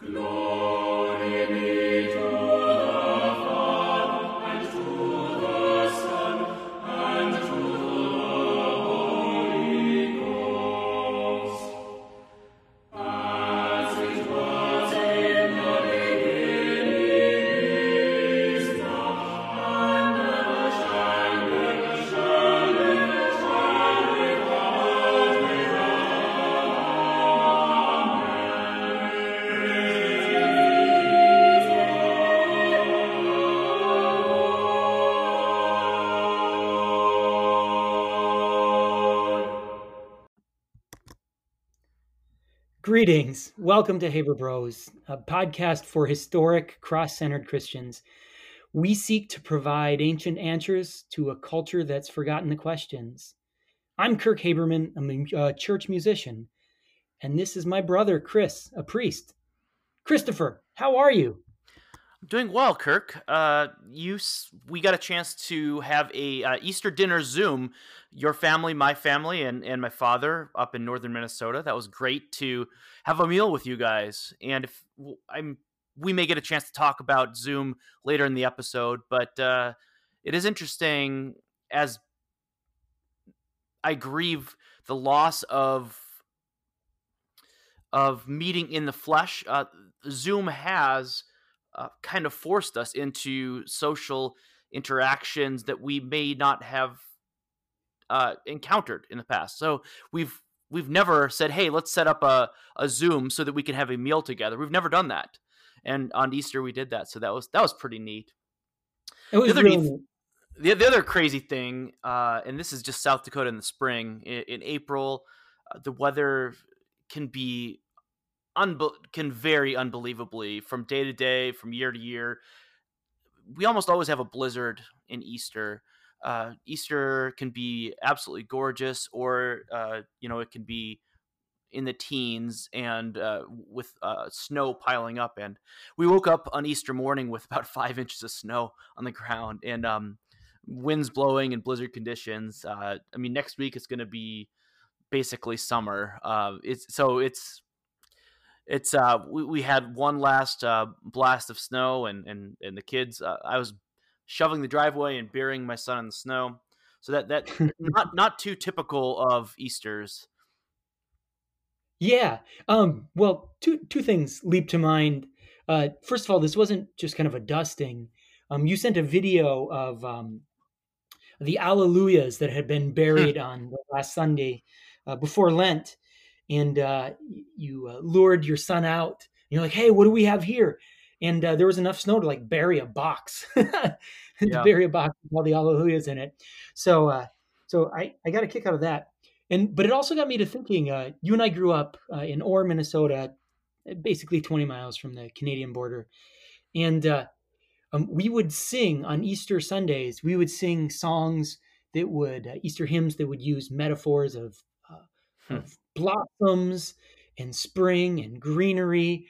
Glory. Greetings. Welcome to Haber Bros, a podcast for historic, cross centered Christians. We seek to provide ancient answers to a culture that's forgotten the questions. I'm Kirk Haberman, a uh, church musician, and this is my brother, Chris, a priest. Christopher, how are you? Doing well, Kirk. Uh, you, we got a chance to have a uh, Easter dinner Zoom. Your family, my family, and and my father up in northern Minnesota. That was great to have a meal with you guys. And if I'm, we may get a chance to talk about Zoom later in the episode. But uh, it is interesting as I grieve the loss of of meeting in the flesh. Uh, Zoom has uh, kind of forced us into social interactions that we may not have uh, encountered in the past. So we've we've never said, "Hey, let's set up a, a Zoom so that we can have a meal together." We've never done that, and on Easter we did that. So that was that was pretty neat. It was the, other really neat, the, the other crazy thing, uh, and this is just South Dakota in the spring. In, in April, uh, the weather can be unbe- can vary unbelievably from day to day, from year to year. We almost always have a blizzard in Easter. Uh, Easter can be absolutely gorgeous, or uh, you know, it can be in the teens and uh, with uh, snow piling up. And we woke up on Easter morning with about five inches of snow on the ground and um, winds blowing and blizzard conditions. Uh, I mean, next week it's going to be basically summer. Uh, it's so it's it's uh we, we had one last uh blast of snow and and and the kids uh, i was shoveling the driveway and burying my son in the snow. So that that not not too typical of easters. Yeah um well two two things leap to mind. Uh first of all this wasn't just kind of a dusting. Um you sent a video of um the alleluias that had been hmm. buried on last sunday uh, before lent and uh, you uh, lured your son out. You're like, hey, what do we have here? And uh, there was enough snow to like bury a box, to yeah. bury a box with all the Alleluias in it. So, uh, so I, I got a kick out of that. And but it also got me to thinking. Uh, you and I grew up uh, in Orr, Minnesota, basically 20 miles from the Canadian border, and um, we would sing on Easter Sundays. We would sing songs that would Easter hymns that would use metaphors of, hmm. of blossoms and spring and greenery.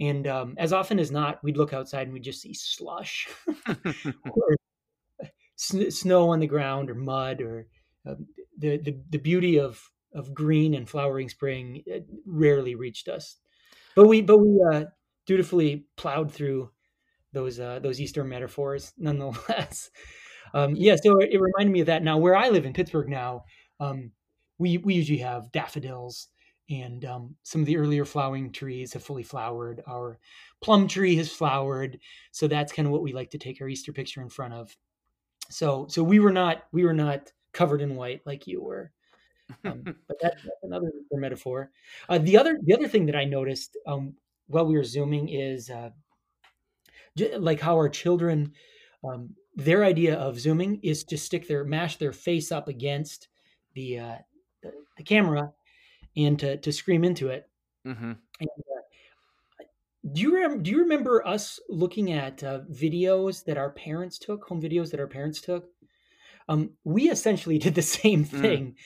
And um, as often as not, we'd look outside and we'd just see slush or sn- snow on the ground or mud or uh, the, the, the beauty of, of green and flowering spring rarely reached us. But we, but we uh, dutifully plowed through those, uh, those Easter metaphors nonetheless. Um, yeah, so it, it reminded me of that. Now, where I live in Pittsburgh now, um, we we usually have daffodils and um, some of the earlier flowering trees have fully flowered. Our plum tree has flowered, so that's kind of what we like to take our Easter picture in front of. So so we were not we were not covered in white like you were. Um, but that, that's another metaphor. Uh, the other the other thing that I noticed um, while we were zooming is uh, j- like how our children um, their idea of zooming is to stick their mash their face up against the uh, the, the camera and to to scream into it. Mm-hmm. And, uh, do you rem- do you remember us looking at uh, videos that our parents took, home videos that our parents took? Um, we essentially did the same mm. thing.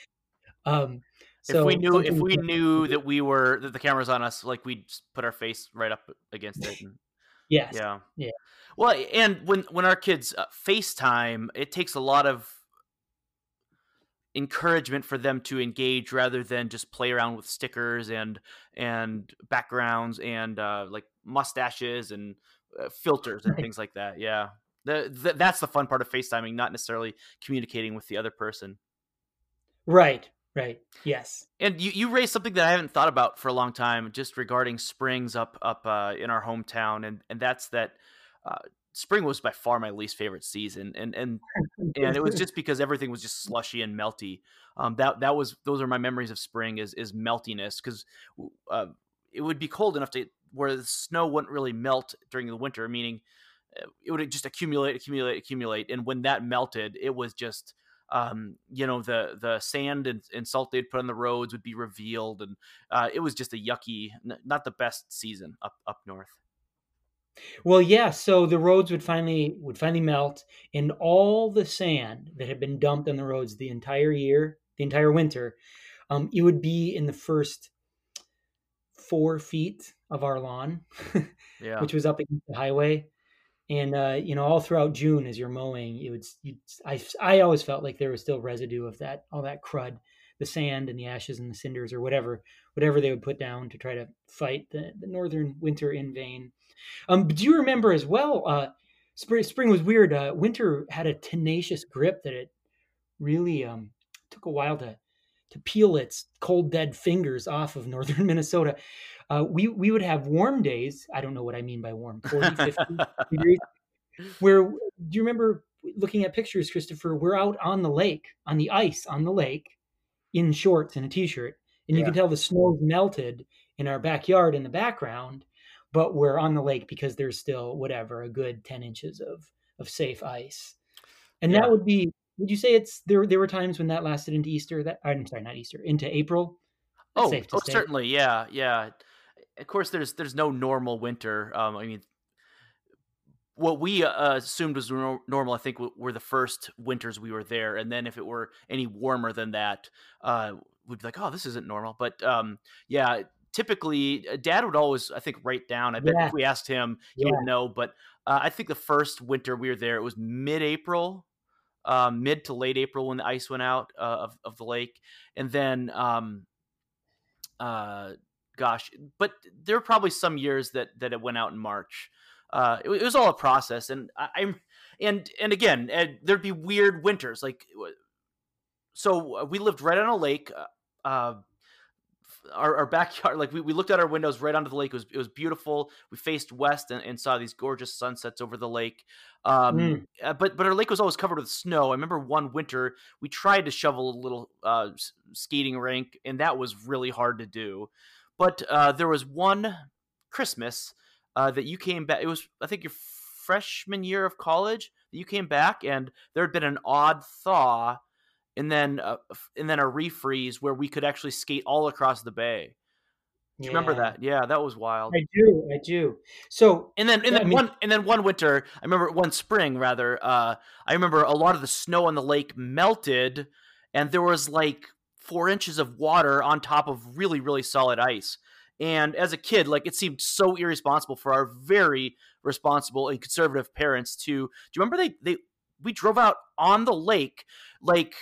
Mm. Um, so if we knew if we knew that we were that the camera's on us, like we'd put our face right up against it. And, yes. Yeah. Yeah. Well, and when when our kids uh, FaceTime, it takes a lot of encouragement for them to engage rather than just play around with stickers and and backgrounds and uh, like mustaches and uh, filters and things like that. Yeah, the, the, that's the fun part of FaceTiming, not necessarily communicating with the other person. Right. Right. Yes. And you, you raised something that I haven't thought about for a long time, just regarding springs up up uh, in our hometown, and and that's that uh, spring was by far my least favorite season, and and and it was just because everything was just slushy and melty. Um, that that was those are my memories of spring is is meltiness because uh, it would be cold enough to where the snow wouldn't really melt during the winter, meaning uh, it would just accumulate, accumulate, accumulate, and when that melted, it was just um, you know the the sand and, and, salt they'd put on the roads would be revealed, and uh, it was just a yucky, not the best season up up north. Well, yeah. So the roads would finally would finally melt, and all the sand that had been dumped on the roads the entire year, the entire winter, um, it would be in the first four feet of our lawn, yeah. which was up against the highway. And uh, you know, all throughout June, as you're mowing, you would. I I always felt like there was still residue of that all that crud, the sand and the ashes and the cinders or whatever whatever they would put down to try to fight the, the northern winter in vain. Um, but do you remember as well? Uh, spring, spring was weird. Uh, winter had a tenacious grip that it really um, took a while to to peel its cold dead fingers off of northern Minnesota. Uh, we we would have warm days. I don't know what I mean by warm, 40, 50 degrees. Where do you remember looking at pictures, Christopher? We're out on the lake, on the ice on the lake, in shorts and a t-shirt, and you can tell the snow's melted in our backyard in the background, but we're on the lake because there's still whatever a good 10 inches of of safe ice and yeah. that would be would you say it's there there were times when that lasted into easter that i'm sorry not easter into april That's oh, oh certainly yeah yeah of course there's there's no normal winter um i mean what we uh, assumed was normal, I think, were the first winters we were there, and then if it were any warmer than that, uh, we'd be like, "Oh, this isn't normal." But um, yeah, typically uh, dad would always i think write down i bet yeah. if we asked him he yeah. would know but uh, i think the first winter we were there it was mid-april um, mid to late april when the ice went out uh, of, of the lake and then um, uh, gosh but there were probably some years that that it went out in march uh, it, it, was all a process and I, am and and again there'd be weird winters like so we lived right on a lake uh, our, our, backyard like we, we looked out our windows right onto the lake. It was, it was beautiful. We faced west and, and saw these gorgeous sunsets over the lake. Um, mm. but but our lake was always covered with snow. I remember one winter we tried to shovel a little uh, skating rink and that was really hard to do. But uh, there was one christmas uh, that you came back it was i think your freshman year of college that you came back and there had been an odd thaw and then uh, and then a refreeze where we could actually skate all across the bay. Do you yeah. remember that? Yeah, that was wild. I do, I do. So and then and then I mean, one and then one winter, I remember one spring rather. Uh, I remember a lot of the snow on the lake melted, and there was like four inches of water on top of really really solid ice. And as a kid, like it seemed so irresponsible for our very responsible and conservative parents to. Do you remember they they we drove out on the lake like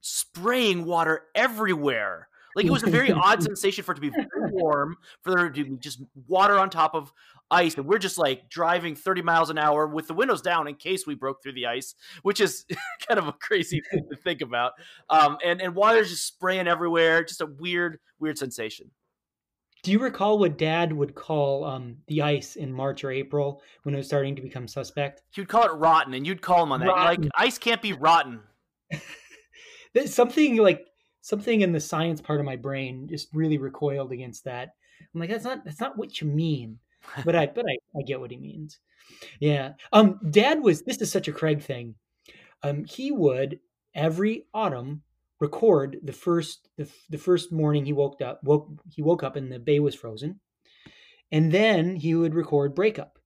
spraying water everywhere. Like it was a very odd sensation for it to be warm, for there to be just water on top of ice, and we're just like driving 30 miles an hour with the windows down in case we broke through the ice, which is kind of a crazy thing to think about. Um, and and water's just spraying everywhere, just a weird, weird sensation. Do you recall what Dad would call um, the ice in March or April when it was starting to become suspect? He would call it rotten, and you'd call him on that. Like ice can't be rotten. something like something in the science part of my brain just really recoiled against that. I'm like, that's not that's not what you mean. But I but I, I get what he means. Yeah. Um dad was this is such a Craig thing. Um he would every autumn record the first the, the first morning he woke up woke he woke up and the bay was frozen. And then he would record breakup.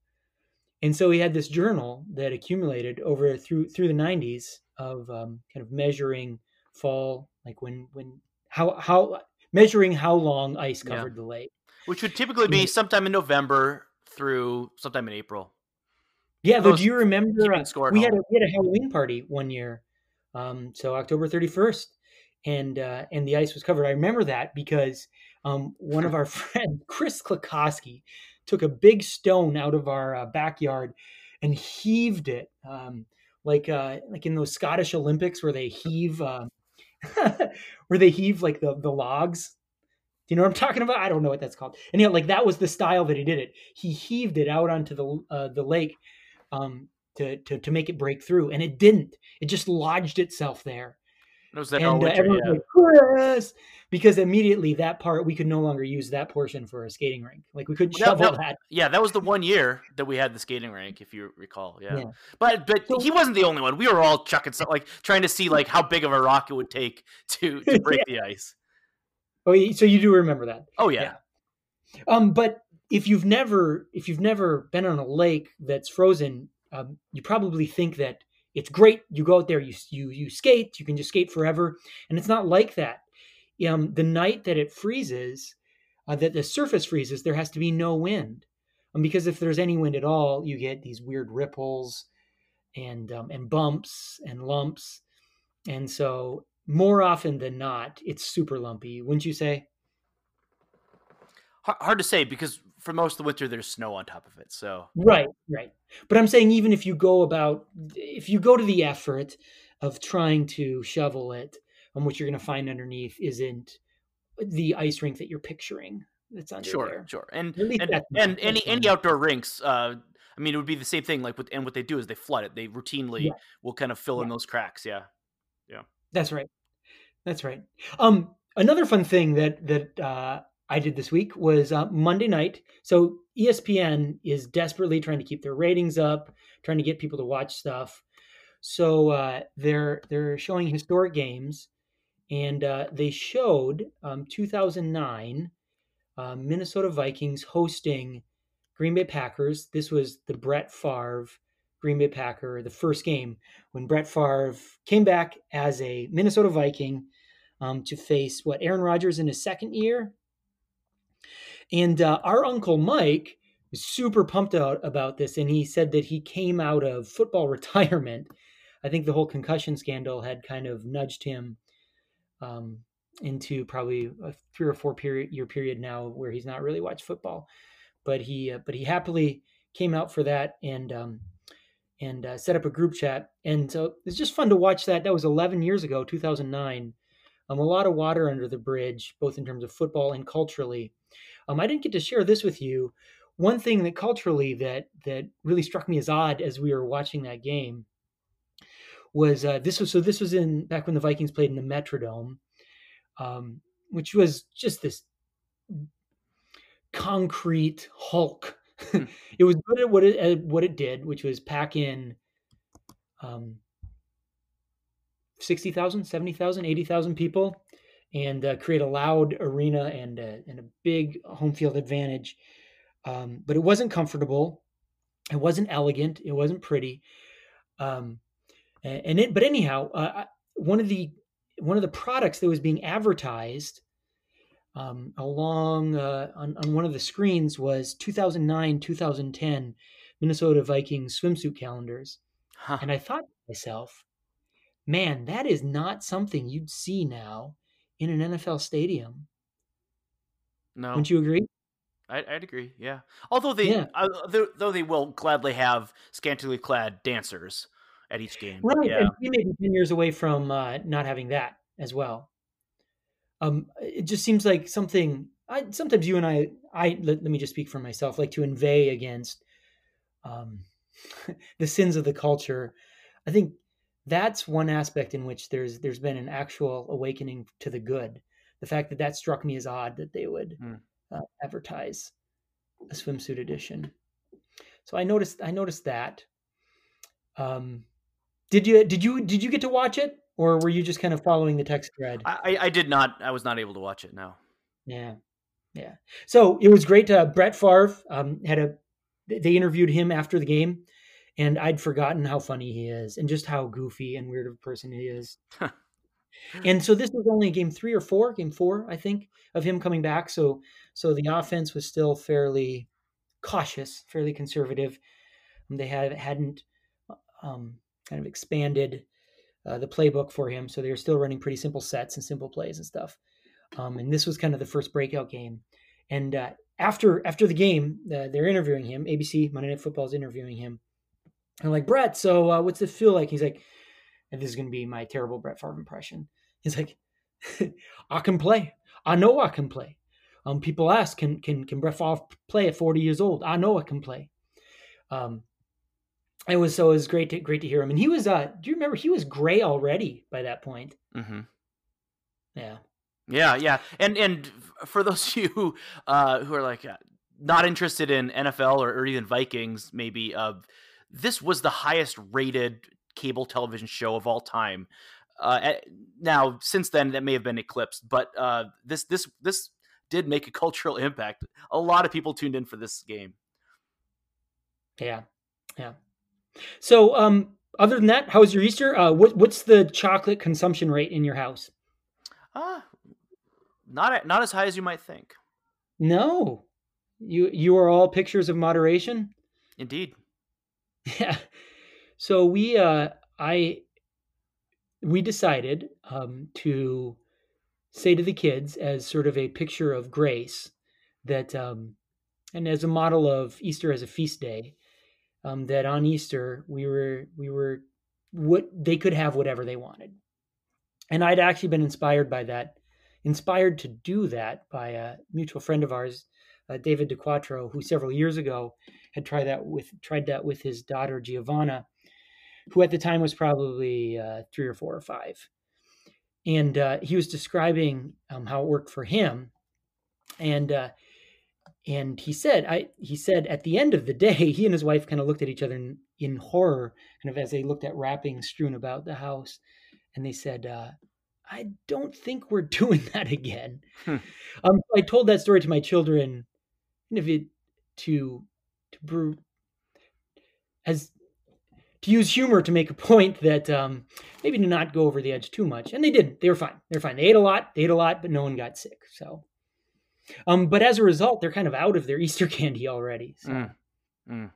And so he had this journal that accumulated over through through the 90s of um, kind of measuring fall, like when when how how measuring how long ice covered yeah. the lake, which would typically be sometime in November through sometime in April. Yeah, though. Do you remember uh, we had a, we had a Halloween party one year Um, so October 31st, and uh, and the ice was covered. I remember that because um, one of our friends, Chris Klikoski, took a big stone out of our uh, backyard and heaved it, um, like uh, like in those Scottish Olympics where they heave uh, where they heave like the the logs. Do you know what I'm talking about? I don't know what that's called. And know, like that was the style that he did it. He heaved it out onto the uh, the lake um, to, to to make it break through, and it didn't. It just lodged itself there. It was that and uh, winter, everyone yeah. was like, "Chris!" because immediately that part we could no longer use that portion for a skating rink. Like we couldn't Well, shovel that- that. Yeah, that was the one year that we had the skating rink, if you recall. Yeah, Yeah. but but So- he wasn't the only one. We were all chucking stuff, like trying to see like how big of a rock it would take to to break the ice. Oh, so you do remember that? Oh yeah, Yeah. Um, but if you've never if you've never been on a lake that's frozen, um, you probably think that it's great. You go out there, you you you skate, you can just skate forever, and it's not like that. Um, the night that it freezes, uh, that the surface freezes, there has to be no wind, um, because if there's any wind at all, you get these weird ripples, and um, and bumps and lumps, and so more often than not, it's super lumpy. Wouldn't you say? Hard to say because for most of the winter there's snow on top of it. So Right, right. But I'm saying even if you go about if you go to the effort of trying to shovel it, and what you're going to find underneath isn't the ice rink that you're picturing that's under sure, there. sure, and and, and any any outdoor rinks. Uh, I mean, it would be the same thing. Like, with, and what they do is they flood it. They routinely Yeah. will kind of fill in those cracks. Yeah. Yeah. That's right. That's right. Um, another fun thing that that uh, I did this week was uh, Monday night. So ESPN is desperately trying to keep their ratings up, trying to get people to watch stuff. So uh, they're they're showing historic games, and uh, they showed um, 2009 uh, Minnesota Vikings hosting Green Bay Packers. This was the Brett Favre Green Bay Packer, the first game when Brett Favre came back as a Minnesota Viking um, to face what Aaron Rodgers in his second year. And uh, our uncle Mike was super pumped out about this, and he said that he came out of football retirement. I think the whole concussion scandal had kind of nudged him um, into probably a three or four period year period now where he's not really watched football, but he uh, but he happily came out for that and um, and uh, set up a group chat. And so it's just fun to watch that. That was 11 years ago, 2009. Um, a lot of water under the bridge, both in terms of football and culturally. Um, I didn't get to share this with you. One thing that culturally that that really struck me as odd as we were watching that game was uh, this was so this was in back when the Vikings played in the Metrodome, um, which was just this concrete hulk. Hmm. it was good at what it at what it did, which was pack in um, 60,000, 70,000, 80,000 people and uh, create a loud arena and a, and a big home field advantage. Um, but it wasn't comfortable. It wasn't elegant. It wasn't pretty. Um, and it, but anyhow, uh, one of the one of the products that was being advertised um, along uh, on, on one of the screens was 2009 2010 Minnesota Vikings swimsuit calendars. Huh. And I thought to myself, man, that is not something you'd see now in an NFL stadium. No, Wouldn't you agree? I, I'd agree. Yeah. Although they, Yeah. uh, though, though they will gladly have scantily clad dancers at each game. Right. Yeah. And we may be 10 years away from uh, not having that as well. Um, it just seems like something. I, sometimes you and I, I let, let me just speak for myself, like to inveigh against um, the sins of the culture. I think that's one aspect in which there's there's been an actual awakening to the good. The fact that that struck me as odd that they would Hmm. uh, advertise a swimsuit edition. So I noticed I noticed that. Um, did you did you did you get to watch it, or were you just kind of following the text thread? I, I- did not. I was not able to watch it. No. Yeah, yeah. So it was great. Uh, Brett Favre um, had a. They interviewed him after the game, and I'd forgotten how funny he is, and just how goofy and weird of a person he is. and so this was only game three or four, game four, I think, of him coming back. So so the offense was still fairly cautious, fairly conservative. They had hadn't um, kind of expanded uh, the playbook for him. So they were still running pretty simple sets and simple plays and stuff. Um, and this was kind of the first breakout game. And uh, after after the game, uh, they're interviewing him. ABC Monday Night Football is interviewing him. And like Brett, so uh, what's it feel like? He's like, and this is going to be my terrible Brett Favre impression. He's like, I can play. I know I can play. Um, people ask, can can can Brett Favre play at 40 years old? I know I can play. Um, it was so it was great to great to hear him. And he was uh, do you remember he was gray already by that point? Mm-hmm. Yeah. Yeah, yeah, and and for those of you who, uh, who are like uh, not interested in NFL or, or even Vikings, maybe uh, this was the highest rated cable television show of all time. Uh, now, since then, that may have been eclipsed, but uh, this this this did make a cultural impact. A lot of people tuned in for this game. Yeah, yeah. So, um, other than that, how was your Easter? Uh, what, what's the chocolate consumption rate in your house? Uh, not not as high as you might think. No, you you are all pictures of moderation. Indeed. Yeah. So we uh I we decided um to say to the kids as sort of a picture of grace that um and as a model of Easter as a feast day um that on Easter we were we were what they could have whatever they wanted. And I'd actually been inspired by that inspired to do that by a mutual friend of ours, uh, David DeQuatro, who several years ago had tried that with tried that with his daughter Giovanna, who at the time was probably uh, three or four or five, and uh, he was describing um, how it worked for him, and uh, and he said, I he said at the end of the day, he and his wife kind of looked at each other in, in horror, kind of as they looked at wrappings strewn about the house, and they said, uh, I don't think we're doing that again. Hmm. Um, I told that story to my children, it to to brew as to use humor to make a point that um, maybe to not go over the edge too much, and they didn't. They were fine. They're fine. They ate a lot. They ate a lot, but no one got sick. So, um, but as a result, they're kind of out of their Easter candy already. So. Mm. Mm.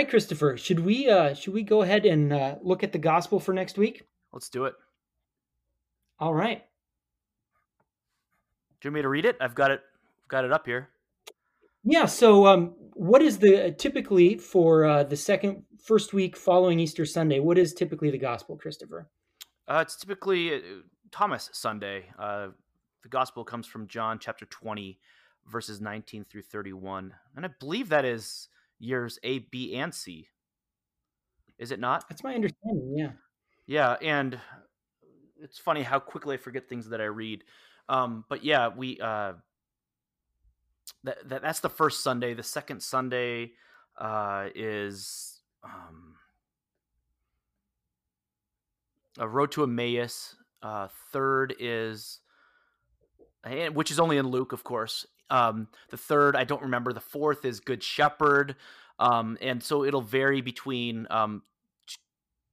Right, Christopher, should we uh, should we go ahead and uh, look at the gospel for next week? Let's do it. All right. Do you want me to read it? I've got it. I've got it up here. Yeah. So, um, what is the typically for uh, the second first week following Easter Sunday? What is typically the gospel, Christopher? Uh, it's typically uh, Thomas Sunday. Uh, the gospel comes from John chapter twenty, verses nineteen through thirty-one, and I believe that is years A, B, and C. Is it not? That's my understanding. Yeah. Yeah, and it's funny how quickly I forget things that I read. Um, but yeah, we uh, that, that that's the first Sunday. The second Sunday uh, is um, a road to Emmaus. Uh, third is, which is only in Luke, of course, um, the third, I don't remember. The fourth is Good Shepherd. Um, and so it'll vary between um,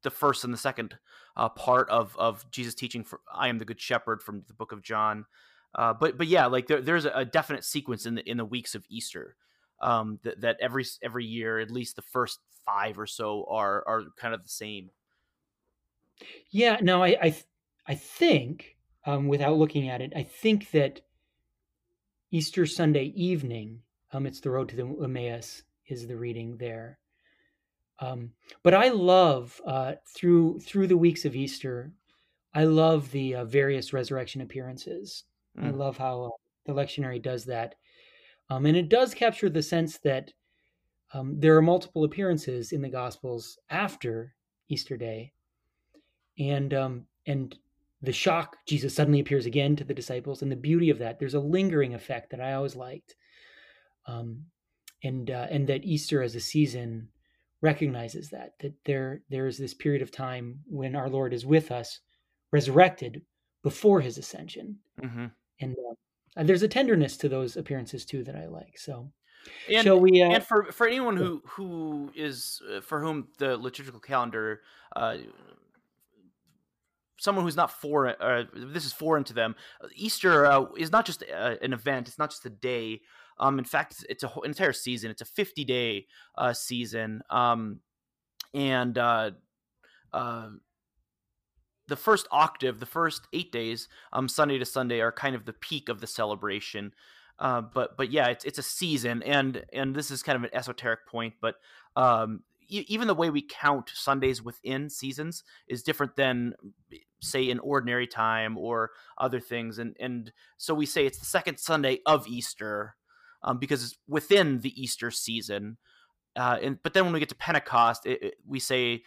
the first and the second uh, part of of Jesus teaching. For I am the Good Shepherd from the Book of John. Uh, but but yeah, like there, there's a definite sequence in the in the weeks of Easter um, that that every every year, at least the first five or so are are kind of the same. Yeah. No, I I, I think um, without looking at it, I think that Easter Sunday evening, um, it's the road to the Emmaus is the reading there. Um, but I love uh, through through the weeks of Easter, I love the uh, various resurrection appearances. I Mm. love how uh, the lectionary does that, um, and it does capture the sense that um, there are multiple appearances in the Gospels after Easter Day, and um, and the shock Jesus suddenly appears again to the disciples, and the beauty of that. There's a lingering effect that I always liked, um, and uh, and that Easter as a season recognizes that that there there is this period of time when our Lord is with us, resurrected before His ascension, hmm and uh, there's a tenderness to those appearances too that I like. So, And shall we? Uh, and for for anyone who who is uh, for whom the liturgical calendar uh someone who's not foreign uh, this is foreign to them easter uh, is not just uh, an event it's not just a day um in fact it's a whole entire season it's a 50 day uh season um and uh uh the first octave, the first eight days, um, Sunday to Sunday, are kind of the peak of the celebration. But but yeah, it's it's a season, and and this is kind of an esoteric point, but um, even the way we count Sundays within seasons is different than say in ordinary time or other things, and and so we say it's the second Sunday of Easter um, because it's within the Easter season. Uh, and but then when we get to Pentecost, it, it, we say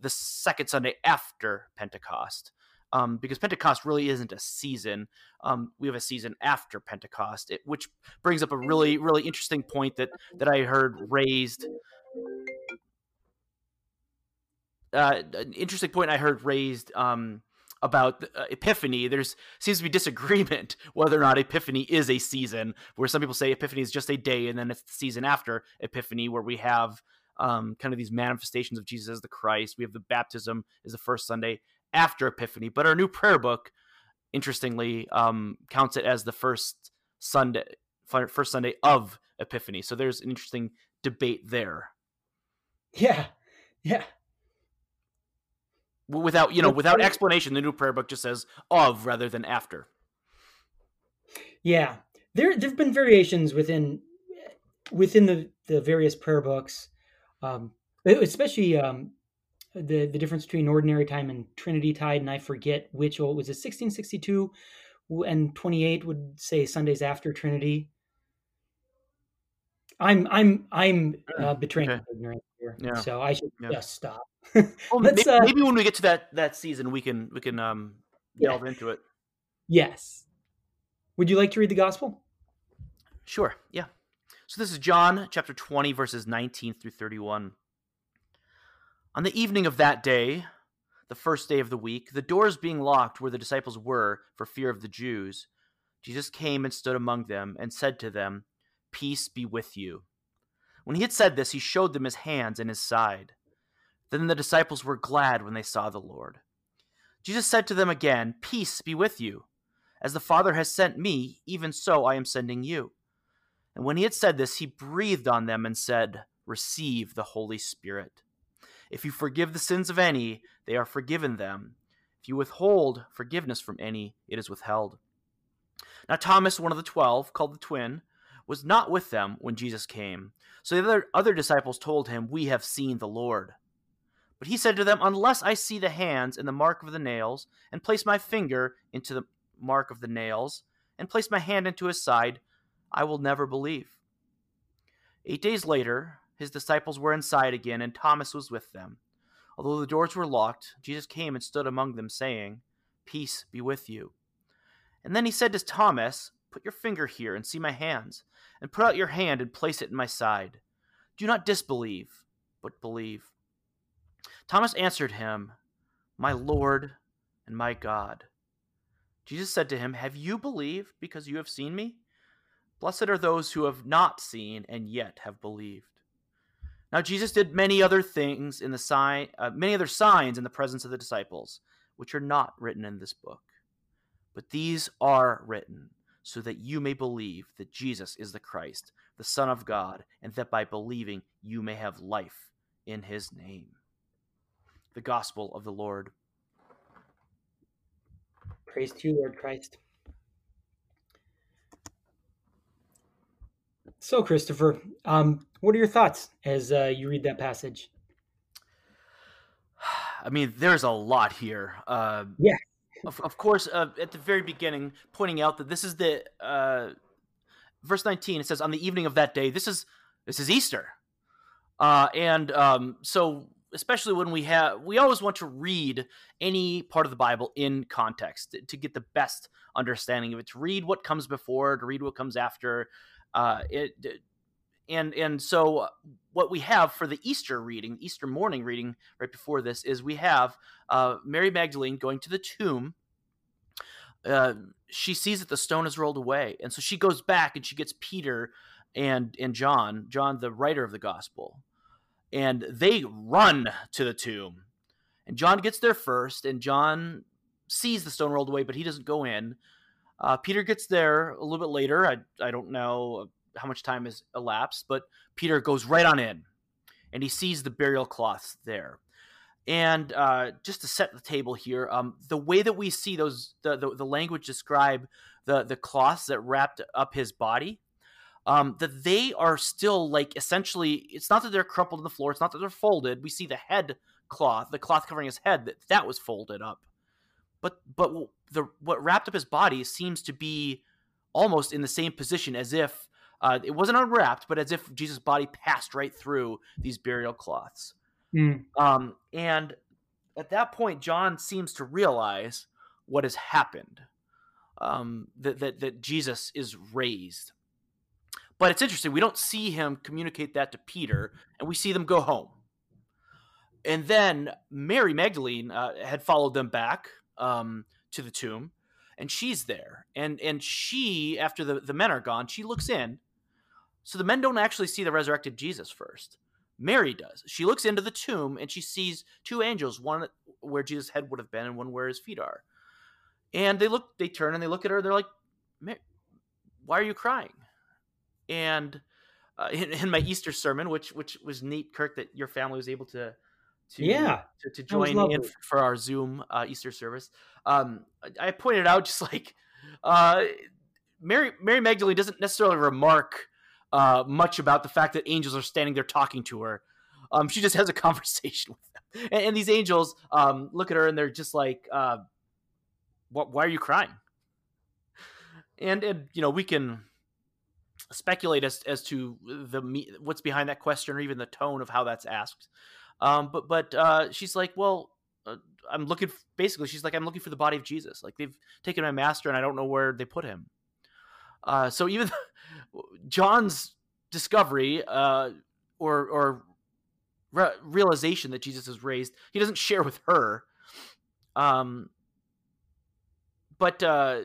the second Sunday after Pentecost. Um, because Pentecost really isn't a season. Um, we have a season after Pentecost, it, which brings up a really, really interesting point that that I heard raised. Uh, an interesting point I heard raised um, about uh, Epiphany. There's seems to be disagreement whether or not Epiphany is a season. Where some people say Epiphany is just a day, and then it's the season after Epiphany where we have um, kind of these manifestations of Jesus as the Christ. We have the baptism is the first Sunday after Epiphany, but our new prayer book, interestingly, um, counts it as the first Sunday, first Sunday of Epiphany. So there's an interesting debate there. Yeah, yeah. Without you know, without explanation, the new prayer book just says of rather than after. Yeah, there there've been variations within within the the various prayer books, um, especially um, the the difference between ordinary time and Trinity tide, and I forget which. Oh, was it 1662 and 28 would say Sundays after Trinity. I'm I'm I'm uh, betraying Okay. ignorance here, Yeah. so I should just stop. Well, maybe, uh, maybe when we get to that that season, we can we can um, Yeah. delve into it. yes. Would you like to read the gospel? Sure. Yeah. So this is John chapter 20, verses 19 through 31. On the evening of that day, the first day of the week, the doors being locked where the disciples were for fear of the Jews, Jesus came and stood among them and said to them, Peace be with you. When he had said this, he showed them his hands and his side. Then the disciples were glad when they saw the Lord. Jesus said to them again, Peace be with you. As the Father has sent me, even so I am sending you. And when he had said this, he breathed on them and said, Receive the Holy Spirit. If you forgive the sins of any, they are forgiven them. If you withhold forgiveness from any, it is withheld. Now, Thomas, one of the twelve, called the twin, was not with them when Jesus came. So the other, other disciples told him, We have seen the Lord. But he said to them, Unless I see the hands and the mark of the nails, and place my finger into the mark of the nails, and place my hand into his side, I will never believe. Eight days later, his disciples were inside again, and Thomas was with them. Although the doors were locked, Jesus came and stood among them, saying, Peace be with you. And then he said to Thomas, Put your finger here and see my hands, and put out your hand and place it in my side. Do not disbelieve, but believe. Thomas answered him, My Lord and my God. Jesus said to him, Have you believed because you have seen me? Blessed are those who have not seen and yet have believed. Now Jesus did many other things in the sign, uh, many other signs in the presence of the disciples, which are not written in this book. But these are written so that you may believe that Jesus is the Christ, the Son of God, and that by believing you may have life in his name. The Gospel of the Lord. Praise to you, Lord Christ. So, Christopher, um, what are your thoughts as uh, you read that passage? I mean, there's a lot here. Uh, Yeah. of, of course, uh, at the very beginning, pointing out that this is the uh, verse 19. It says, "On the evening of that day, this is this is Easter," uh, and um, so especially when we have we always want to read any part of the bible in context to, get the best understanding of it to read what comes before to read what comes after uh, it and and so what we have for the easter reading easter morning reading right before this is we have uh, mary magdalene going to the tomb. Uh, she sees that the stone is rolled away and so she goes back and she gets peter and and john john the writer of the gospel and they run to the tomb. And John gets there first, and John sees the stone rolled away, but he doesn't go in. Uh, Peter gets there a little bit later. I, I don't know how much time has elapsed, but Peter goes right on in, and he sees the burial cloths there. And uh, just to set the table here, um, the way that we see those, the, the, the language describe the the cloths that wrapped up his body, um, that they are still like essentially it's not that they're crumpled on the floor it's not that they're folded we see the head cloth the cloth covering his head that that was folded up. But but the what wrapped up his body seems to be almost in the same position as if uh, it wasn't unwrapped but as if jesus body passed right through these burial cloths. Mm. um, and at that point john seems to realize what has happened um, that, that, that jesus is raised but it's interesting. We don't see him communicate that to Peter, and we see them go home. And then Mary Magdalene uh, had followed them back um, to the tomb, and she's there. And and she, after the, the men are gone, she looks in. So the men don't actually see the resurrected Jesus first. Mary does. She looks into the tomb and she sees two angels, one where Jesus' head would have been and one where his feet are. And they look, they turn and they look at her. They're like, "Why are you crying?" And uh, in, in, my Easter sermon, which which was neat, Kirk, that your family was able to to yeah to, to join in for our Zoom uh, Easter service. Um, I pointed out just like uh, Mary Mary Magdalene doesn't necessarily remark uh, much about the fact that angels are standing there talking to her. Um, she just has a conversation with them, and, and these angels um, look at her and they're just like, uh, "What? Why are you crying?" And and you know we can speculate as as to the what's behind that question or even the tone of how that's asked. Um, but but uh, she's like, well, uh, I'm looking. For, basically, she's like, I'm looking for the body of Jesus. Like they've taken my master, and I don't know where they put him. Uh, so even John's discovery uh, or or re- realization that Jesus is raised, he doesn't share with her. Um, but uh,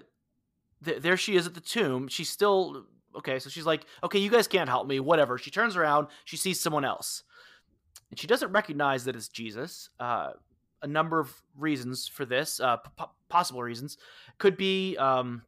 th- there she is at the tomb. She's still okay, so she's like, okay, you guys can't help me, whatever. She turns around, she sees someone else, and she doesn't recognize that it's Jesus. Uh, a number of reasons for this, uh, p- possible reasons, could be um,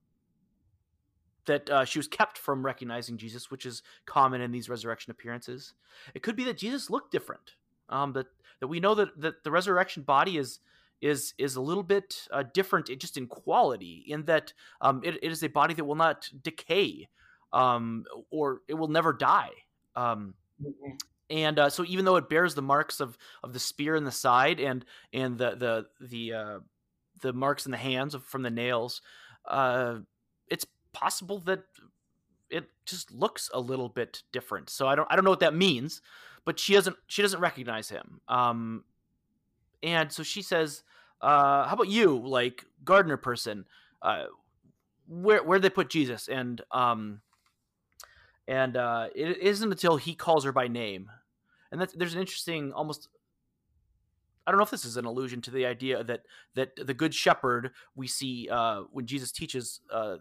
that uh, she was kept from recognizing Jesus, which is common in these resurrection appearances. It could be that Jesus looked different. Um, that that we know that that the resurrection body is is is a little bit uh, different just in quality in that um, it, it is a body that will not decay um, or it will never die. Um, mm-hmm. And uh, so, even though it bears the marks of, of the spear in the side and and the the the uh, the marks in the hands of, from the nails, uh, it's possible that it just looks a little bit different. So I don't I don't know what that means, but she doesn't she doesn't recognize him. Um, and so she says, uh, "How about you, like gardener person? Uh, where where they put Jesus?" And um, and uh, it isn't until he calls her by name, and that's there's an interesting almost. I don't know if this is an allusion to the idea that that the good shepherd we see uh, when Jesus teaches. Uh,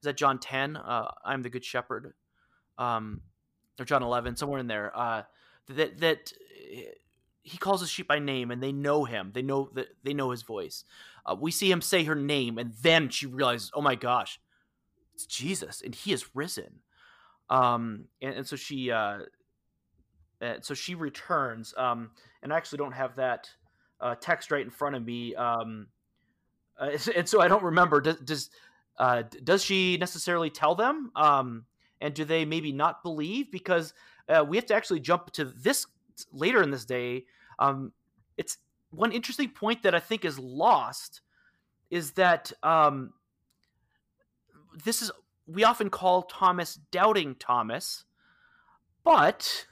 is that John ten? Uh, I'm the good shepherd, um, or John eleven, somewhere in there. Uh, that that he calls his sheep by name, and they know him. They know that they know his voice. Uh, we see him say her name, and then she realizes, oh my gosh, it's Jesus, and he is risen um, and, and so she uh, and so she returns um, and I actually don't have that uh, text right in front of me um, uh, and so I don't remember does does, uh, does she necessarily tell them um, and do they maybe not believe? Because uh, we have to actually jump to this later in this day um, it's one interesting point that I think is lost is that um, this is we often call Thomas doubting Thomas, but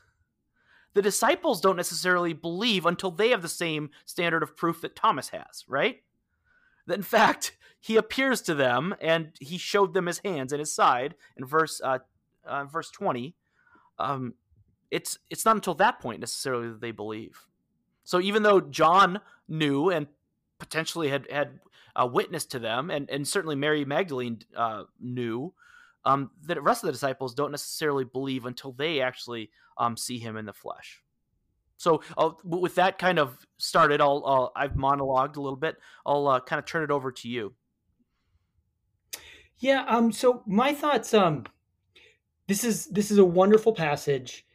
the disciples don't necessarily believe until they have the same standard of proof that Thomas has, right? That in fact, he appears to them and he showed them his hands and his side in verse uh, uh, verse 20. Um, it's it's not until that point necessarily that they believe. So even though John knew and potentially had had uh, witnessed to them, and and certainly Mary Magdalene uh, knew, um, that the rest of the disciples don't necessarily believe until they actually um, see him in the flesh. So I'll, with that kind of started, I'll, I'll I've monologued a little bit. I'll uh, kind of turn it over to you. Yeah. Um. So my thoughts. Um. This is this is a wonderful passage,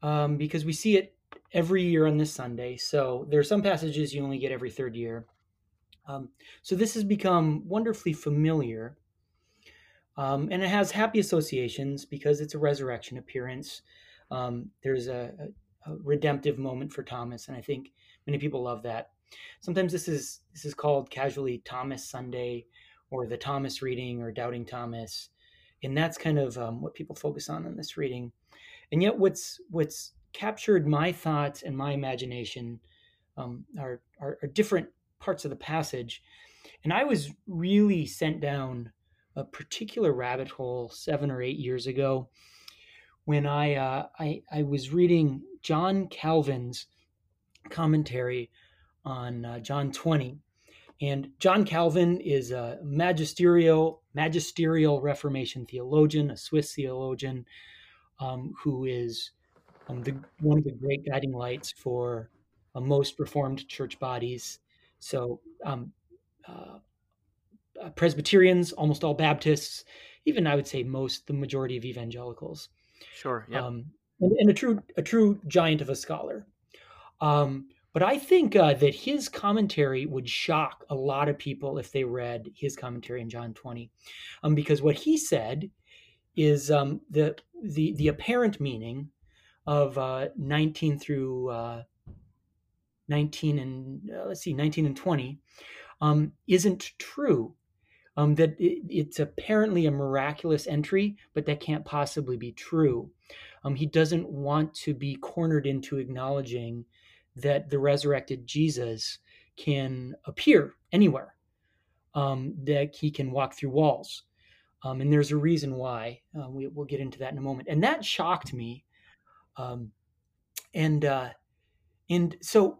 um, because we see it every year on this Sunday. So there are some passages you only get every third year. Um, so this has become wonderfully familiar. Um, and it has happy associations because it's a resurrection appearance. Um, there's a, a, a, redemptive moment for Thomas, and I think many people love that. Sometimes this is this is called casually Thomas Sunday, or the Thomas reading, or Doubting Thomas, and that's kind of um, what people focus on in this reading. And yet, what's what's captured my thoughts and my imagination um, are, are, are different parts of the passage, and I was really sent down a particular rabbit hole seven or eight years ago when I, uh, I, I was reading John Calvin's commentary on uh, John 20. And John Calvin is a magisterial magisterial Reformation theologian, a Swiss theologian, um, who is um, the, one of the great guiding lights for uh, most Reformed church bodies. So um, uh, Presbyterians, almost all Baptists, even I would say most, the majority of evangelicals. Sure. Yeah. Um, and, and, a true, a true giant of a scholar. Um, but I think uh, that his commentary would shock a lot of people if they read his commentary in John 20, um, because what he said is um, the the the apparent meaning of uh, 19 through uh, 19 and uh, let's see 19 and 20 um, isn't true um, that it, it's apparently a miraculous entry, but that can't possibly be true. Um, he doesn't want to be cornered into acknowledging that the resurrected Jesus can appear anywhere, um, that he can walk through walls. Um, and there's a reason why. Uh, we, will get into that in a moment. And that shocked me. Um, and uh, and so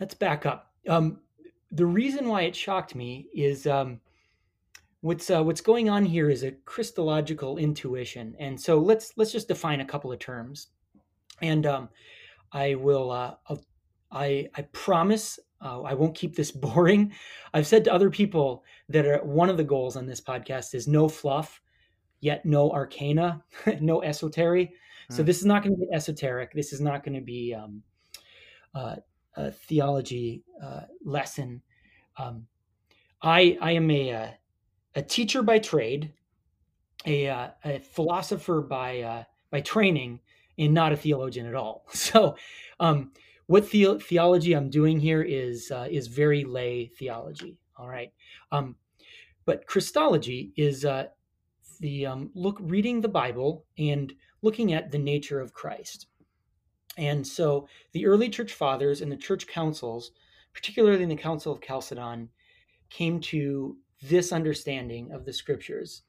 let's back up. Um, the reason why it shocked me is um, what's uh, what's going on here is a Christological intuition, and so let's let's just define a couple of terms, and um, I will uh, I I promise uh, I won't keep this boring. I've said to other people that are, one of the goals on this podcast is no fluff, yet no arcana, no esoteric. Mm. So hmm. this is not going to be esoteric. This is not going to be um, uh, a theology uh, lesson. Um, I I am a uh, a teacher by trade, a, uh, a philosopher by uh, by training, and not a theologian at all. So, um, what the- theology I'm doing here is uh, is very lay theology. All right, um, but Christology is uh, the um, look reading the Bible and looking at the nature of Christ. And so the early church fathers and the church councils, particularly in the Council of Chalcedon, came to this understanding of the scriptures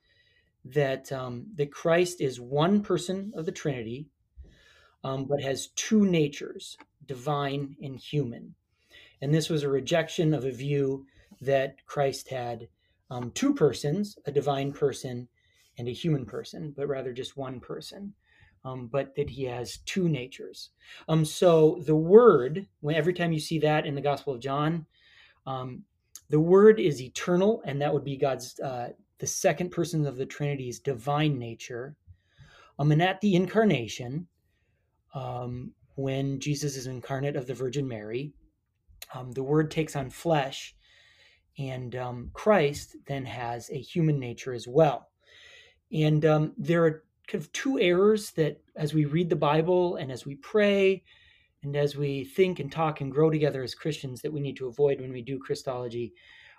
that um, that Christ is one person of the Trinity, um, but has two natures, divine and human. And this was a rejection of a view that Christ had um, two persons, a divine person and a human person, but rather just one person um, but that he has two natures. Um, so the word, when every time you see that in the Gospel of John, um, the word is eternal, and that would be God's uh, the second person of the Trinity's divine nature. Um, and at the incarnation, um, when Jesus is incarnate of the Virgin Mary, um, the Word takes on flesh, and Christ then has a human nature as well. And there are kind of two errors that as we read the Bible and as we pray and as we think and talk and grow together as Christians that we need to avoid when we do Christology.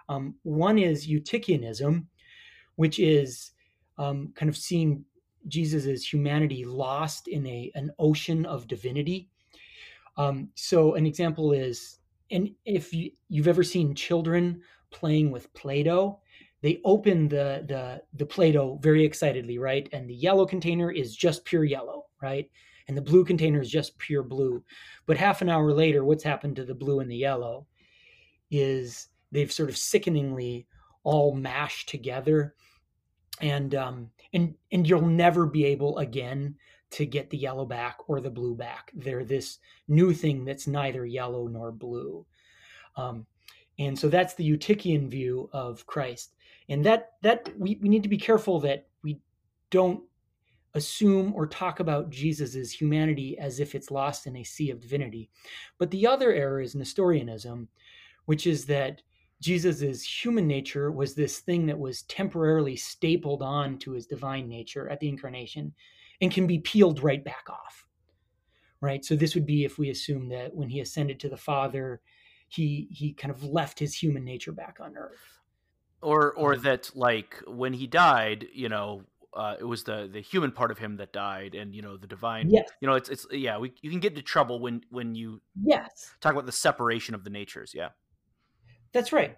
Um, one is Eutychianism, which is um, kind of seeing Jesus' humanity lost in a an ocean of divinity. Um, so an example is, and if you, you've ever seen children playing with Play-Doh, they open the the the Play-Doh very excitedly, right? And the yellow container is just pure yellow, right? And the blue container is just pure blue. But half an hour later, what's happened to the blue and the yellow is they've sort of sickeningly all mashed together and um, and and you'll never be able again to get the yellow back or the blue back. They're this new thing that's neither yellow nor blue. Um, and so that's the Eutychian view of Christ. And that that we, we need to be careful that we don't assume or talk about Jesus's humanity as if it's lost in a sea of divinity. But the other error is Nestorianism, which is that Jesus's human nature was this thing that was temporarily stapled on to his divine nature at the incarnation and can be peeled right back off. Right? So this would be if we assume that when he ascended to the Father, he he kind of left his human nature back on earth. Or or um, that like when he died, you know, uh, it was the the human part of him that died, and you know the divine. Yes. You know, it's it's yeah. We you can get into trouble when when you yes talk about the separation of the natures. Yeah. That's right.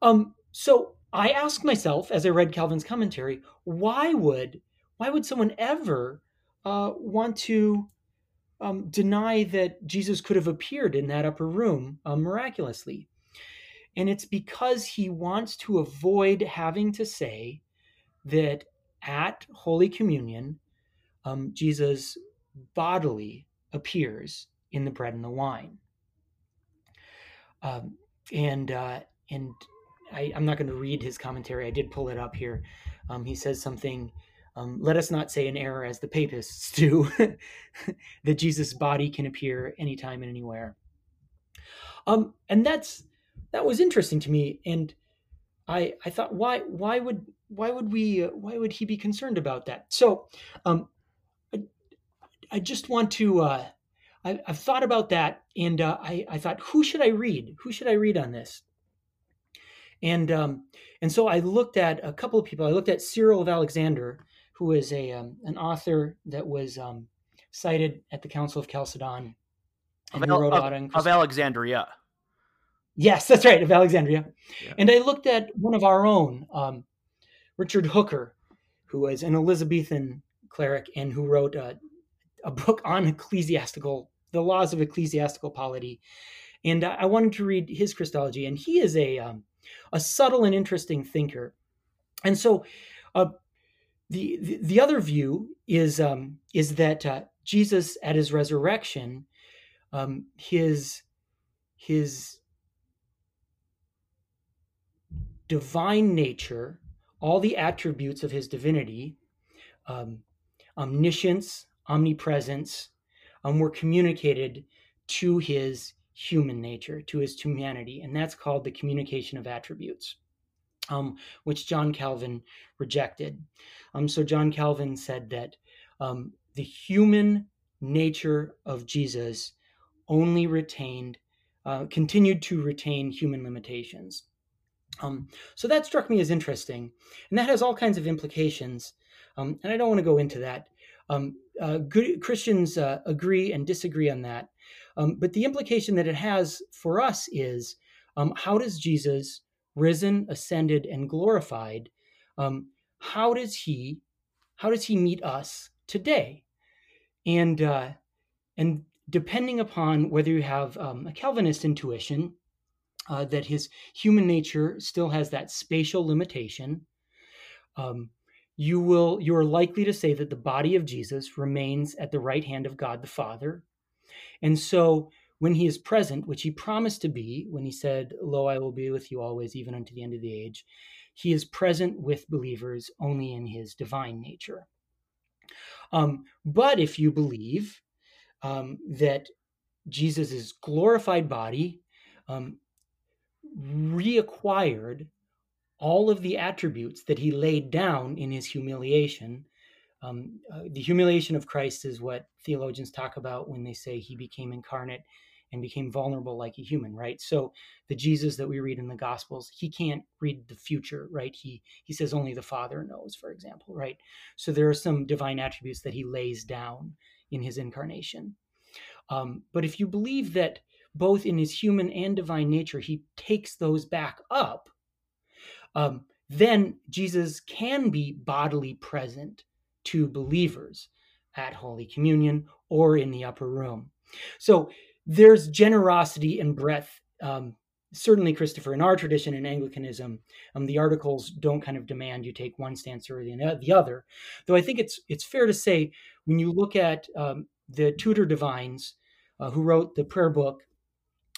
Um, so I asked myself as I read Calvin's commentary, why would why would someone ever uh, want to um, deny that Jesus could have appeared in that upper room uh, miraculously? And it's because he wants to avoid having to say that at Holy Communion, um, Jesus bodily appears in the bread and the wine. Um, and uh, and I, am not going to read his commentary. I did pull it up here. Um, he says something. Um, let us not say an error as the papists do, that Jesus' body can appear anytime and anywhere. Um, and that's that was interesting to me, and I I thought why why would why would we uh, why would he be concerned about that? So, um, I, I just want to uh, I, have thought about that, and uh, I, I thought, who should I read? Who should I read on this? And um, and so I looked at a couple of people. I looked at Cyril of Alexander, who is a um, an author that was um, cited at the Council of Chalcedon, and of, wrote of, of Alexandria. Yes, that's right, of Alexandria. Yeah. And I looked at one of our own, um, Richard Hooker, who was an Elizabethan cleric and who wrote a, a book on ecclesiastical the laws of ecclesiastical polity. And I wanted to read his Christology, and he is a um, a subtle and interesting thinker. And so, uh, the, the, the other view is um, is that uh, Jesus at his resurrection, um, his his divine nature, all the attributes of his divinity, um, omniscience, omnipresence, um, were communicated to his human nature, to his humanity. And that's called the communication of attributes, um, which John Calvin rejected. Um, so John Calvin said that um, the human nature of Jesus only retained, uh, continued to retain human limitations. Um, so that struck me as interesting. And that has all kinds of implications. Um, and I don't want to go into that. Um, uh, good Christians uh, agree and disagree on that. Um, but the implication that it has for us is um, how does Jesus, risen, ascended, and glorified, um, how does he, how does he meet us today? And uh, and depending upon whether you have a Calvinist intuition uh, that his human nature still has that spatial limitation, um, you will you are likely to say that the body of Jesus remains at the right hand of God the Father. And so when he is present, which he promised to be when he said, Lo, I will be with you always, even unto the end of the age, he is present with believers only in his divine nature. Um, but if you believe um, that Jesus' glorified body um, reacquired all of the attributes that he laid down in his humiliation, um, uh, the humiliation of Christ is what theologians talk about when they say he became incarnate and became vulnerable like a human, right? So the Jesus that we read in the Gospels, he can't read the future, right? He he says only the Father knows, for example, right? So there are some divine attributes that he lays down in his incarnation. Um, but if you believe that both in his human and divine nature he takes those back up, um, then Jesus can be bodily present to believers at Holy Communion or in the upper room. So there's generosity and breadth. Um, certainly, Christopher, in our tradition in Anglicanism, um, the articles don't kind of demand you take one stance or the, the other. Though I think it's it's fair to say when you look at um, the Tudor divines uh, who wrote the prayer book,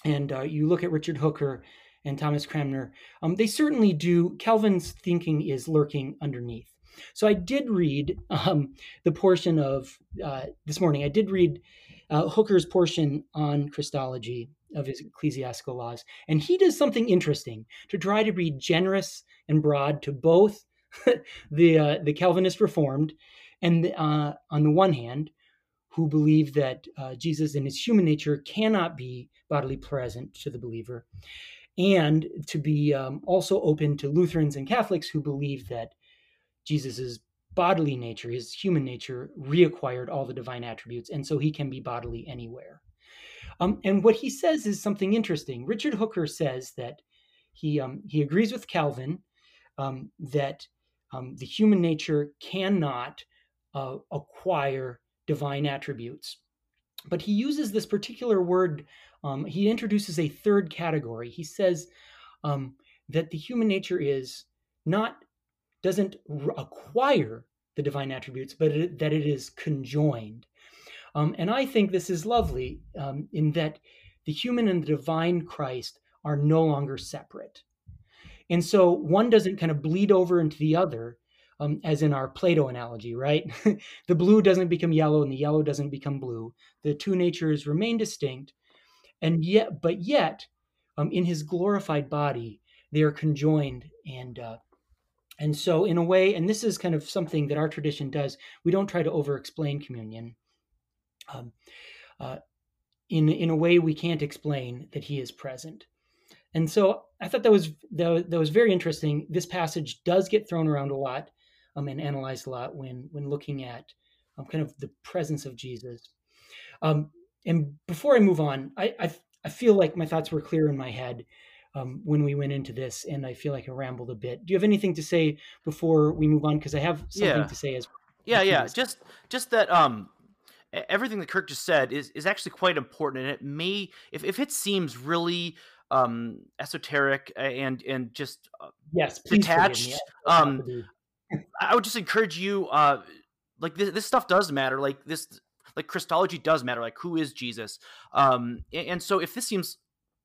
and uh, you look at Richard Hooker and Thomas Cranmer, um, they certainly do. Calvin's thinking is lurking underneath. So I did read um, the portion of uh, this morning. I did read uh, Hooker's portion on Christology of his ecclesiastical laws, and he does something interesting to try to be generous and broad to both the uh, the Calvinist Reformed and uh, on the one hand, who believe that uh, Jesus in his human nature cannot be bodily present to the believer, and to be um, also open to Lutherans and Catholics who believe that Jesus's bodily nature, his human nature, reacquired all the divine attributes, and so he can be bodily anywhere. Um, and what he says is something interesting. Richard Hooker says that he um, he agrees with Calvin um, that um, the human nature cannot uh, acquire divine attributes, but he uses this particular word. Um, he introduces a third category. He says um, that the human nature is not doesn't acquire the divine attributes, but it, that it is conjoined. Um, and I think this is lovely um, in that the human and the divine Christ are no longer separate. And so one doesn't kind of bleed over into the other, um, as in our Play-Doh analogy, right? the blue doesn't become yellow and the yellow doesn't become blue. The two natures remain distinct, and yet, but yet, um, in his glorified body, they are conjoined and uh, and so, in a way, and this is kind of something that our tradition does, we don't try to over explain communion. Um, uh, in, in a way, we can't explain that he is present. And so I thought that was that, that was very interesting. This passage does get thrown around a lot um, and analyzed a lot when when looking at um, kind of the presence of Jesus. And before I move on, I, I, I feel like my thoughts were clear in my head um, when we went into this, and I feel like I rambled a bit. Do you have anything to say before we move on? Because I have something yeah. to say as well. Yeah, yeah. Just just that um everything that Kirk just said is is actually quite important, and it may if if it seems really um esoteric and and just uh, yes detached um i would just encourage you uh like this, this stuff does matter like this like christology does matter like who is jesus um and, and so if this seems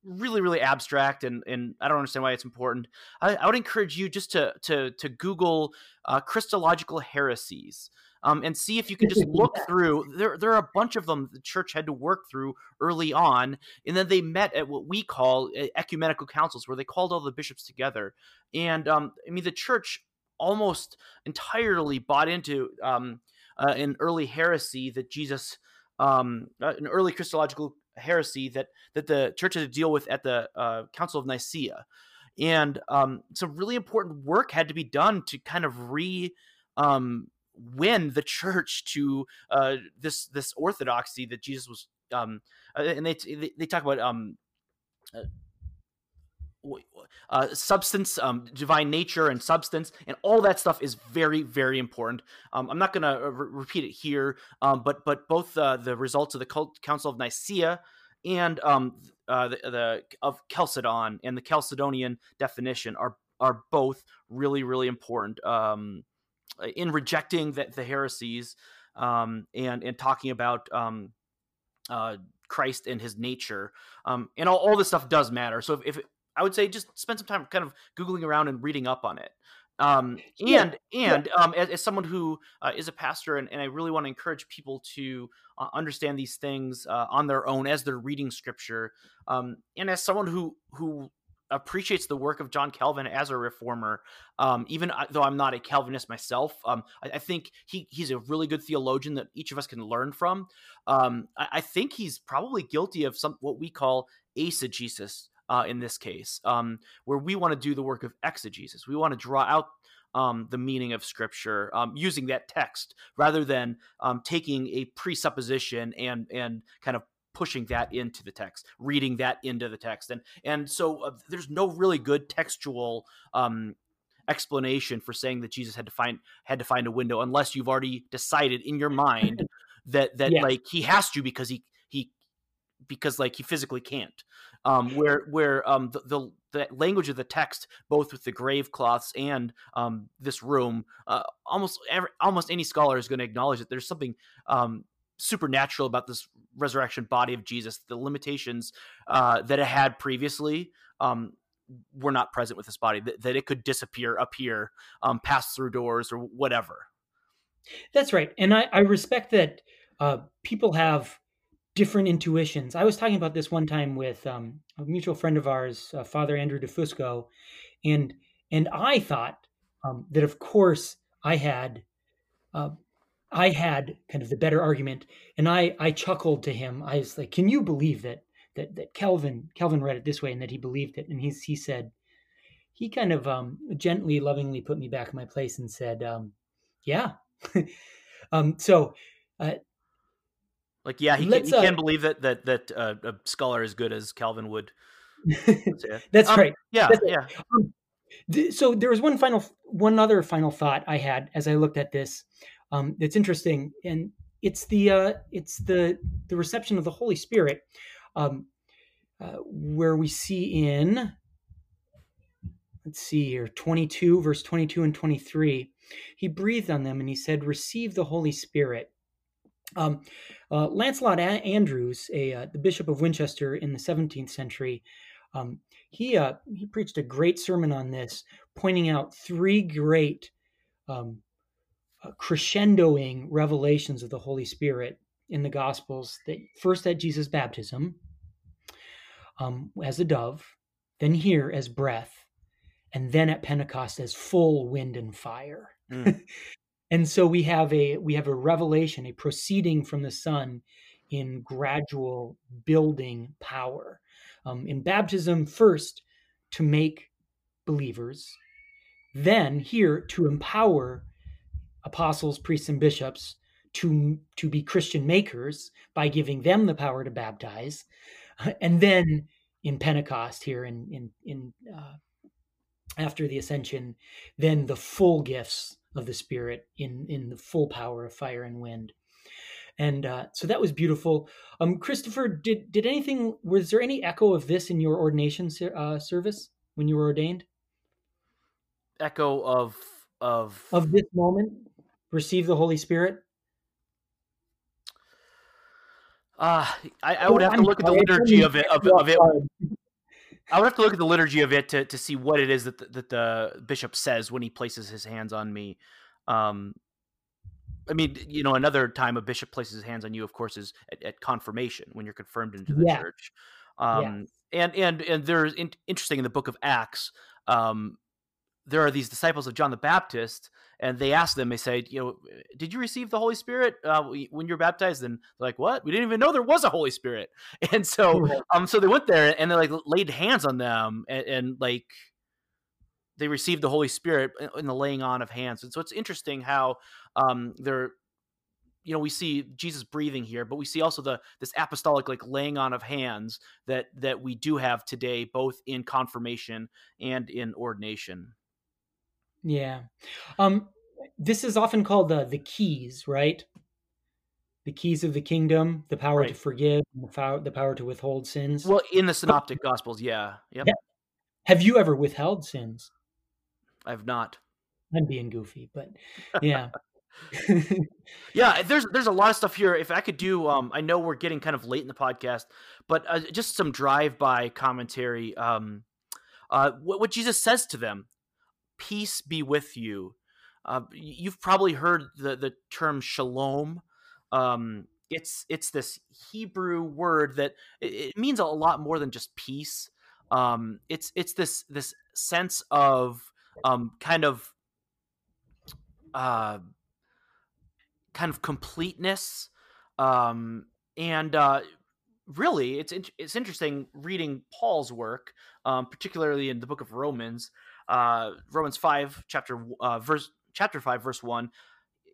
really really abstract and and I don't understand why it's important. I, I would encourage you just to to to Google uh, Christological heresies. Um, and see if you can just look through. There, there are a bunch of them the church had to work through early on, and then they met at what we call uh, ecumenical councils, where they called all the bishops together. And um, I mean, the church almost entirely bought into um, uh, an early heresy that Jesus, um, uh, an early Christological heresy that that the church had to deal with at the uh, Council of Nicaea, and um, some really important work had to be done to kind of re um, win the church to uh, this this orthodoxy that Jesus was. Um, uh, and they they talk about um, uh, substance, um, divine nature, and substance, and all that stuff is very, very important. Um, I'm not going to uh, re- repeat it here, um, but but both uh, the results of the Cult- Council of Nicaea and um, uh, the, the of Chalcedon and the Chalcedonian definition are are both really, really important um, in rejecting the, the heresies um, and and talking about um, uh, Christ and His nature. Um, and all, all this stuff does matter. So if, if I would say just spend some time kind of googling around and reading up on it. Um, and yeah. and um, as, as, someone who uh, is a pastor, and, and, I really want to encourage people to uh, understand these things uh, on their own as they're reading Scripture. Um, and as someone who who appreciates the work of John Calvin as a reformer. Um, even though I'm not a Calvinist myself, um, I, I, think he he's a really good theologian that each of us can learn from. Um, I, I, think he's probably guilty of some what we call eisegesis uh, in this case, um, where we want to do the work of exegesis. We want to draw out um, the meaning of scripture um, using that text rather than um, taking a presupposition and and kind of pushing that into the text, reading that into the text, and and so uh, there's no really good textual um, explanation for saying that Jesus had to find had to find a window unless you've already decided in your mind that that yeah. like he has to because he because like he physically can't. Um, where where um, the, the, the language of the text, both with the grave cloths and um, this room, uh, almost every, almost any scholar is going to acknowledge that there's something um, supernatural about this resurrection body of Jesus. The limitations uh, that it had previously um, were not present with this body. That, that it could disappear, appear, um, pass through doors, or whatever. That's right, and I, I respect that uh, people have different intuitions. I was talking about this one time with um, a mutual friend of ours, uh, Father Andrew DeFusco, and and I thought um, that of course I had uh, I had kind of the better argument, and I I chuckled to him. I was like, "Can you believe that that that Calvin Calvin read it this way and that he believed it?" And he's he said he kind of um, gently, lovingly put me back in my place and said, um, "Yeah." um, so. Uh, like yeah, he, can, he uh, can believe that that that uh, a scholar as good as Calvin would. That's um, right. Yeah, That's yeah. Um, so there was one final, one other final thought I had as I looked at this, um, that's interesting, and it's the uh, it's the the reception of the Holy Spirit, um, uh, where we see in let's see here 22 verse 22 and 23 he breathed on them and he said receive the holy spirit um, uh, lancelot a- andrewes a, uh, the bishop of winchester in the 17th century um, he, uh, he preached a great sermon on this pointing out three great um, uh, crescendoing revelations of the Holy Spirit in the Gospels. That first at Jesus' baptism, um, as a dove, then here as breath, and then at Pentecost as full wind and fire. Mm. and so we have a we have a revelation, a proceeding from the Son in gradual building power. Um, in baptism, first to make believers, then here to empower apostles, priests, and bishops to to be Christian makers by giving them the power to baptize, and then in Pentecost here in in in uh, after the ascension, then the full gifts of the Spirit in in the full power of fire and wind. And uh, so that was beautiful. Um, Christopher, did did anything? Was there any echo of this in your ordination uh, service when you were ordained? Echo of of of this moment receive the Holy Spirit? Uh, I, I would have to look at the liturgy of it. Of, of it. I would have to look at the liturgy of it to, to see what it is that the, that the bishop says when he places his hands on me. Um, I mean, you know, another time a bishop places his hands on you, of course, is at, at confirmation when you're confirmed into the yeah. church. Um, and and and there's in, interesting in the book of Acts. Um, there are these disciples of John the Baptist, and they ask them, they say, you know, did you receive the Holy Spirit uh, when you were baptized? And they're like, what? We didn't even know there was a Holy Spirit. And so, um, so they went there and they like laid hands on them and, and like they received the Holy Spirit in the laying on of hands. And so it's interesting how um, they're you know we see jesus breathing here but we see also the this apostolic like laying on of hands that that we do have today both in confirmation and in ordination yeah. Um, this is often called the the keys, right? The keys of the kingdom, the power right. to forgive, the power, the power to withhold sins. Well, in the synoptic gospels, yeah. Yep. Yeah. Have you ever withheld sins? I've not. I'm being goofy, but yeah. yeah, there's there's a lot of stuff here. If I could do, um, I know we're getting kind of late in the podcast, but uh, just some drive-by commentary. Um, uh, what, what Jesus says to them peace be with you. Uh, you've probably heard the, the term shalom. Um, it's it's this Hebrew word that it, means a lot more than just peace. Um, it's it's this this sense of um, kind of uh, kind of completeness, um, and uh, really, it's it's interesting reading Paul's work, um, particularly in the book of Romans, uh, Romans five, chapter uh, verse chapter five, verse one.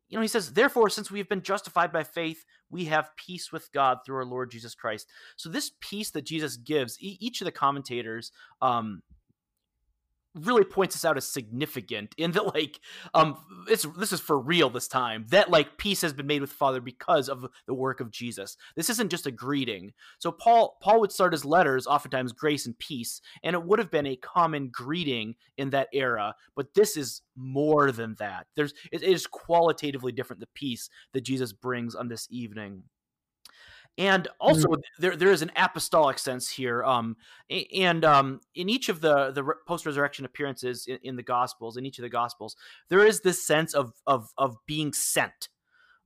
You know, he says, "Therefore, since we have been justified by faith, we have peace with God through our Lord Jesus Christ." So, this peace that Jesus gives, e- each of the commentators um, really points us out as significant in that like um it's this is for real this time that like peace has been made with father because of the work of jesus. This isn't just a greeting. So paul paul would start his letters oftentimes grace and peace and it would have been a common greeting in that era but this is more than that. There's it is qualitatively different the peace that jesus brings on this evening and also mm. there there is an apostolic sense here um and um in each of the the post resurrection appearances in, in, the gospels in each of the gospels there is this sense of of of being sent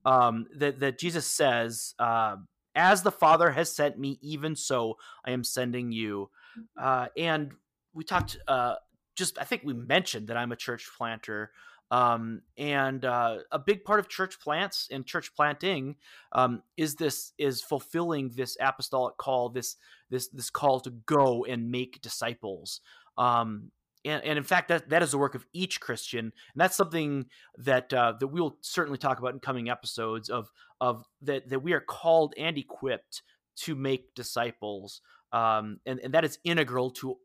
um that that jesus says uh as the father has sent me even so i am sending you mm-hmm. uh and we talked uh just i think we mentioned that i'm a church planter um, and uh, a big part of church plants and church planting um, is this is fulfilling this apostolic call, this this this call to go and make disciples. Um, and, and in fact, that that is the work of each Christian, and that's something that uh, that we will certainly talk about in coming episodes of of that that we are called and equipped to make disciples, um, and and that is integral to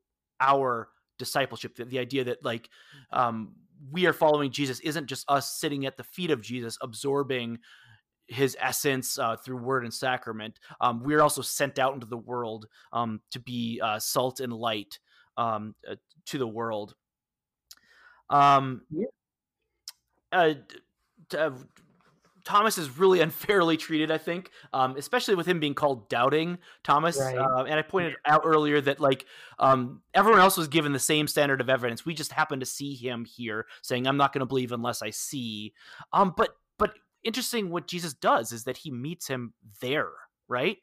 our discipleship. The, the idea that like um, we are following Jesus isn't just us sitting at the feet of Jesus, absorbing his essence uh, through word and sacrament. Um, we're also sent out into the world um, to be uh, salt and light um, uh, to the world. Um, yeah. Uh, to, Thomas is really unfairly treated, I think, um, especially with him being called doubting Thomas. Right. Uh, and I pointed out earlier that like um, everyone else was given the same standard of evidence. We just happen to see him here saying, "I'm not going to believe unless I see." Um, but but interesting, what Jesus does is that he meets him there, right?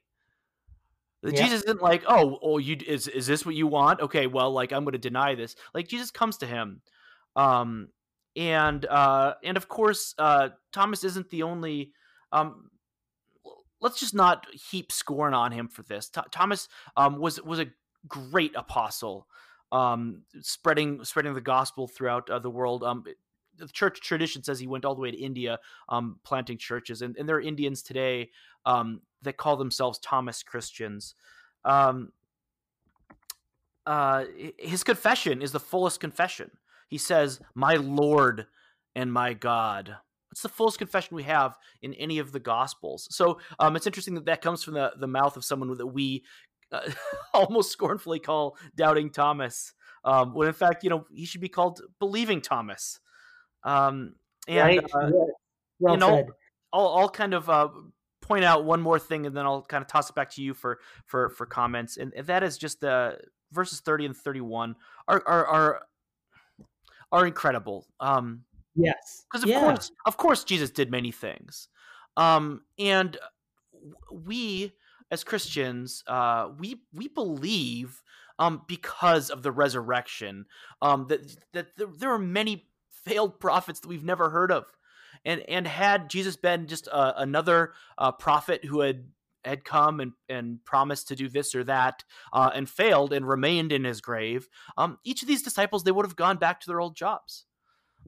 Yeah. Jesus isn't like, "Oh, oh, you is is this what you want?" Okay, well, like I'm going to deny this. Like Jesus comes to him. Um, and uh, and of course, uh, Thomas isn't the only. Um, let's just not heap scorn on him for this. Th- Thomas um, was was a great apostle, um, spreading spreading the gospel throughout uh, the world. Um, the church tradition says he went all the way to India, um, planting churches, and, and there are Indians today um, that call themselves Thomas Christians. Uh, his confession is the fullest confession. He says, My Lord and my God. It's the fullest confession we have in any of the Gospels. So um, it's interesting that that comes from the, the mouth of someone that we uh, almost scornfully call doubting Thomas, um, when in fact, you know, he should be called believing Thomas. Um, and, right. uh, well you know, said. I'll, I'll kind of uh, point out one more thing, and then I'll kind of toss it back to you for for for comments, and that is just the verses thirty and thirty one are are, are are incredible. Um, yes, because of yeah. course, of course, Jesus did many things, um, and we as Christians, uh, we we believe um, because of the resurrection um, that that there, there are many failed prophets that we've never heard of, and and had Jesus been just uh, another uh, prophet who had had come and, and promised to do this or that uh, and failed and remained in his grave, um, each of these disciples, they would have gone back to their old jobs.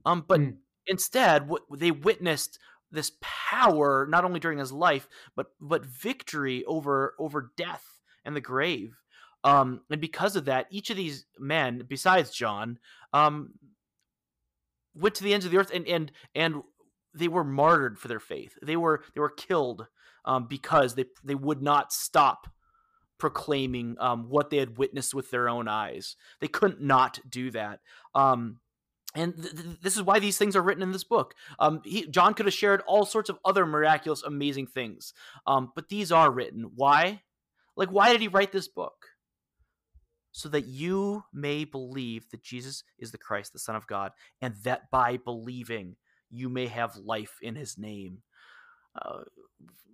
Um, but mm. instead, what they witnessed this power not only during his life, but but victory over over death and the grave. Um, and because of that, each of these men, besides John, um, went to the ends of the earth and and and they were martyred for their faith. They were they were killed um, because they they would not stop proclaiming um, what they had witnessed with their own eyes. They couldn't not do that. Um, and th- th- this is why these things are written in this book. Um, he, John could have shared all sorts of other miraculous, amazing things, um, but these are written. Why? Like, why did he write this book? So that you may believe that Jesus is the Christ, the Son of God, and that by believing you may have life in his name. Uh,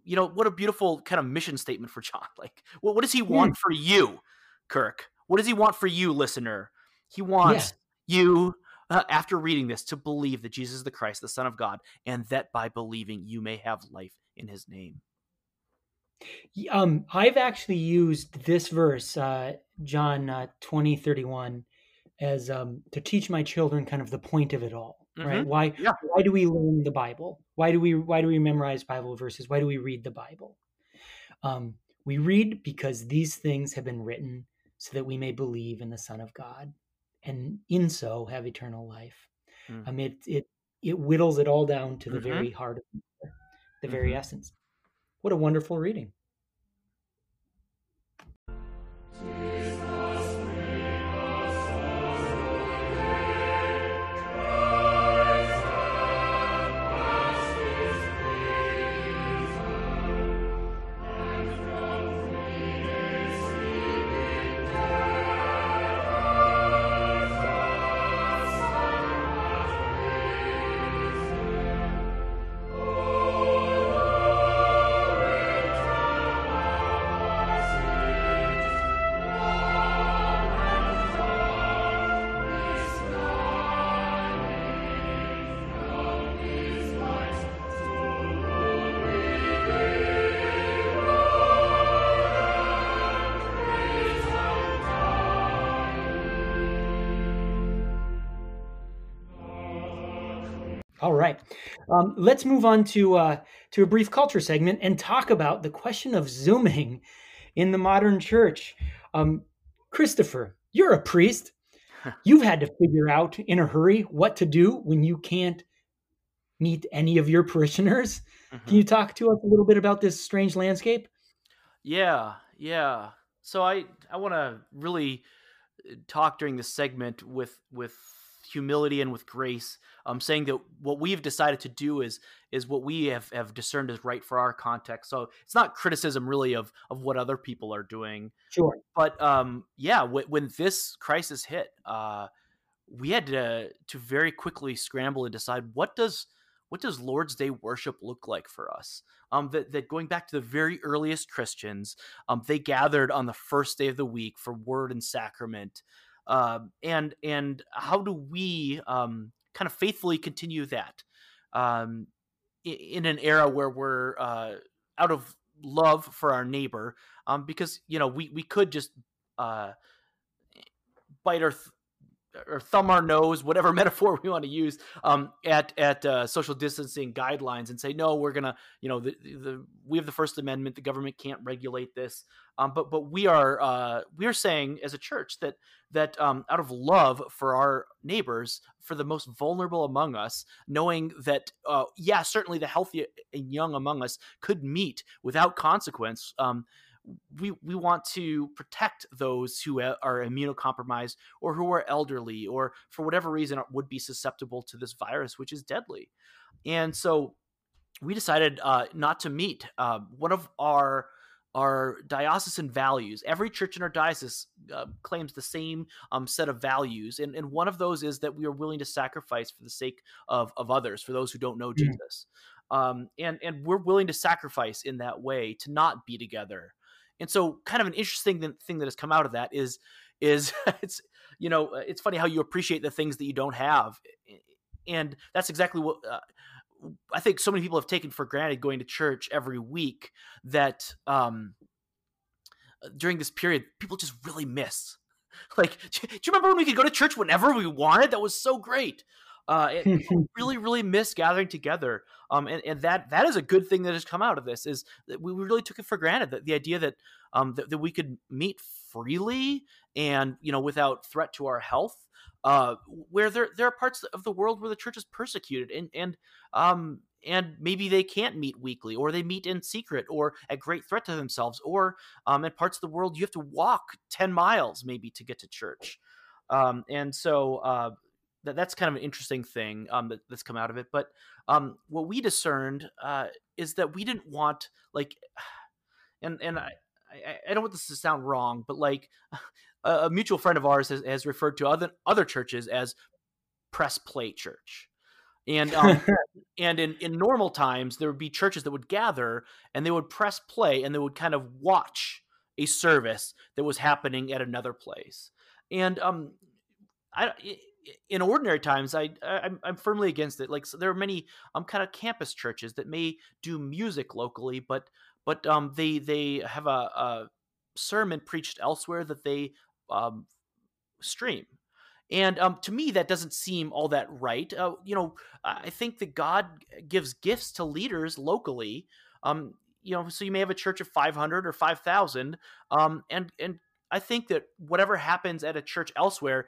you know, what a beautiful kind of mission statement for John. Like, well, what does he want mm. for you, Kirk? what does he want for you, listener? He wants yeah. you, uh, after reading this, to believe that Jesus is the Christ, the Son of God, and that by believing you may have life in his name. Um, I've actually used this verse, uh, John uh, 20, 31, as um, to teach my children kind of the point of it all, mm-hmm. right? Why, yeah. why do we learn the Bible? Why do we, why do we memorize Bible verses? Why do we read the Bible? Um, we read because these things have been written so that we may believe in the Son of God and in so have eternal life. Mm. Um, it, it, it whittles it all down to the mm-hmm. very heart of the mm-hmm. very essence. What a wonderful reading. Um, let's move on to uh, to a brief culture segment and talk about the question of zooming in the modern church. Um, Christopher, you're a priest. You've had to figure out in a hurry what to do when you can't meet any of your parishioners. Mm-hmm. Can you talk to us a little bit about this strange landscape? Yeah, yeah. So I I want to really uh, talk during this segment with with humility and with grace, um, saying that what we have decided to do is is what we have, have discerned is right for our context. So it's not criticism really of of what other people are doing. Sure. But um, yeah, w- when this crisis hit, uh, we had to to very quickly scramble and decide what does what does Lord's Day worship look like for us? Um, that, that going back to the very earliest Christians, um, they gathered on the first day of the week for word and sacrament. Um, and and how do we um, kind of faithfully continue that um, in an era where we're uh, out of love for our neighbor um, because you know we we could just uh, bite our th- or thumb our nose, whatever metaphor we want to use, um, at at uh, social distancing guidelines, and say no, we're gonna, you know, the, the we have the First Amendment, the government can't regulate this, um, but but we are uh, we are saying as a church that that um, out of love for our neighbors, for the most vulnerable among us, knowing that uh, yeah, certainly the healthy and young among us could meet without consequence. Um, we we want to protect those who are immunocompromised or who are elderly or for whatever reason would be susceptible to this virus, which is deadly. And so we decided uh, not to meet. Uh, one of our our diocesan values. Every church in our diocese uh, claims the same um, set of values, and, and one of those is that we are willing to sacrifice for the sake of, of others, for those who don't know mm-hmm. Jesus. Um, and and we're willing to sacrifice in that way to not be together, and so, kind of an interesting thing that has come out of that is is it's you know uh, it's funny how you appreciate the things that you don't have, and that's exactly what. Uh, I think so many people have taken for granted going to church every week that um, during this period people just really miss. Like, do you remember when we could go to church whenever we wanted? That was so great. Uh, really, really miss gathering together. Um, and, and that that is a good thing that has come out of this is that we really took it for granted that the idea that um that, that we could meet freely and you know without threat to our health. Uh, where there there are parts of the world where the church is persecuted and and um and maybe they can't meet weekly or they meet in secret or at great threat to themselves or um, in parts of the world you have to walk 10 miles maybe to get to church um, and so uh, that that's kind of an interesting thing um, that, that's come out of it. But um, what we discerned uh, is that we didn't want like, and and I, I, I don't want this to sound wrong, but like a, a mutual friend of ours has, has, referred to other other churches as press play church. And um, and in, in normal times there would be churches that would gather and they would press play and they would kind of watch a service that was happening at another place. And um, I in ordinary times, I, I am firmly against it. Like so there are many um kind of campus churches that may do music locally, but but um they they have a, a sermon preached elsewhere that they um stream. And um, to me, that doesn't seem all that right. Uh, you know, I think that God gives gifts to leaders locally. Um, you know, so you may have a church of 500 or 5,000, um, and and I think that whatever happens at a church elsewhere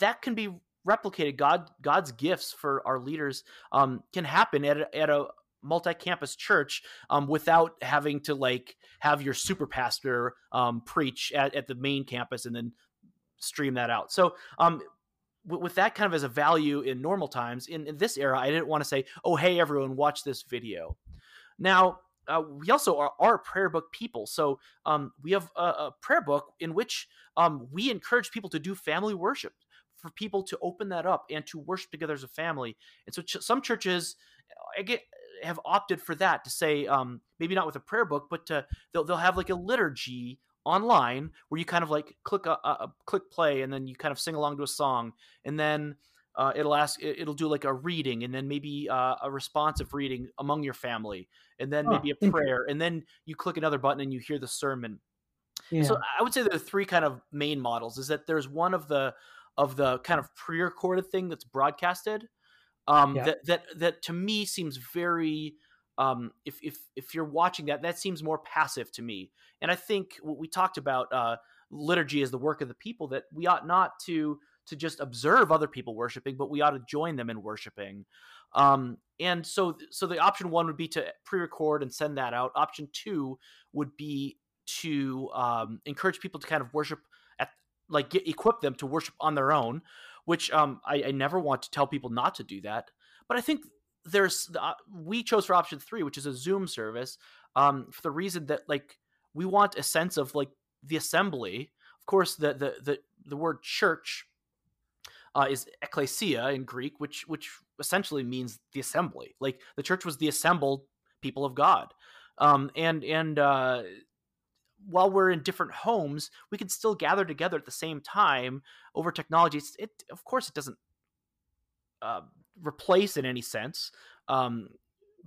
that can be replicated. God God's gifts for our leaders um, can happen at a, at a multi-campus church um, without having to like have your super pastor um, preach at, at the main campus and then stream that out. So um, with that kind of as a value in normal times, in, in this era, I didn't want to say, "Oh, hey, everyone, watch this video." Now, uh, we also are, are, prayer book people. So um, we have a, a, prayer book in which um, we encourage people to do family worship for people to open that up and to worship together as a family. And so ch- some churches, I get have opted for that to say um, maybe not with a prayer book, but to, they'll they'll have like a liturgy online where you kind of like click a, a, click play and then you kind of sing along to a song and then uh, it'll ask it'll do like a reading and then maybe uh, a responsive reading among your family and then oh, maybe a prayer and then you click another button and you hear the sermon yeah. so i would say there are three kind of main models is that there's one of the of the kind of pre-recorded thing that's broadcasted um, yeah. that that that to me seems very um, if if if you're watching that that seems more passive to me. And i think what we talked about uh, liturgy is the work of the people that we ought not to to just observe other people worshiping but we ought to join them in worshiping. Um, and so so the option one would be to pre-record and send that out. Option two would be to um, encourage people to kind of worship like get, equip them to worship on their own, which um, I, I, never want to tell people not to do that. But I think there's uh, we chose for option three, which is a Zoom service, um, for the reason that like we want a sense of like the assembly. Of course, the the the, the word church uh, is ecclesia in Greek, which which essentially means the assembly. Like the church was the assembled people of God, um, and and uh, while we're in different homes, we can still gather together at the same time over technology. It's, it, of course, it doesn't uh, replace in any sense, um,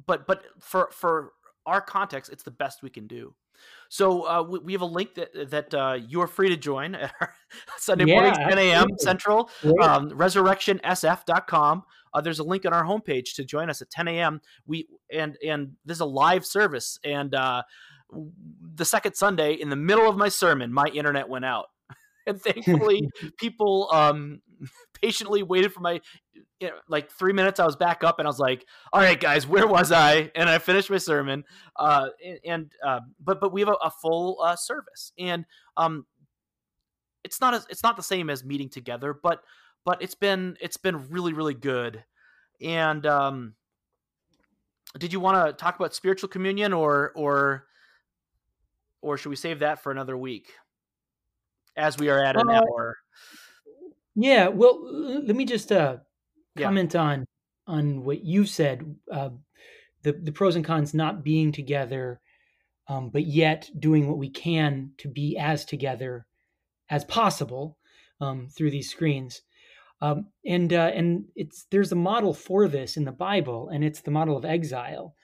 but but for for our context, it's the best we can do. So uh, we, we, have a link that that uh, you are free to join at our Sunday yeah, mornings, 10 a.m. Central, um, resurrectionsf.com. Uh, there's a link on our homepage to join us at 10 a.m. We and and this is a live service, and uh, the second Sunday in the middle of my sermon, my internet went out. and thankfully, people um, patiently waited for my you know, like three minutes. I was back up and I was like, "All right, guys, where was I?" And I finished my sermon. Uh, and, uh, but but we have a, a full uh, service, and um, it's not as it's not the same as meeting together, but but it's been it's been really really good. And um, did you want to talk about spiritual communion or or or should we save that for another week? As we are at an uh, hour. Yeah, well, let me just uh, comment yeah. on on what you said. Uh, the the pros and cons not being together, um, but yet doing what we can to be as together as possible um, through these screens. Um, and uh, and it's there's a model for this in the Bible, and it's the model of exile.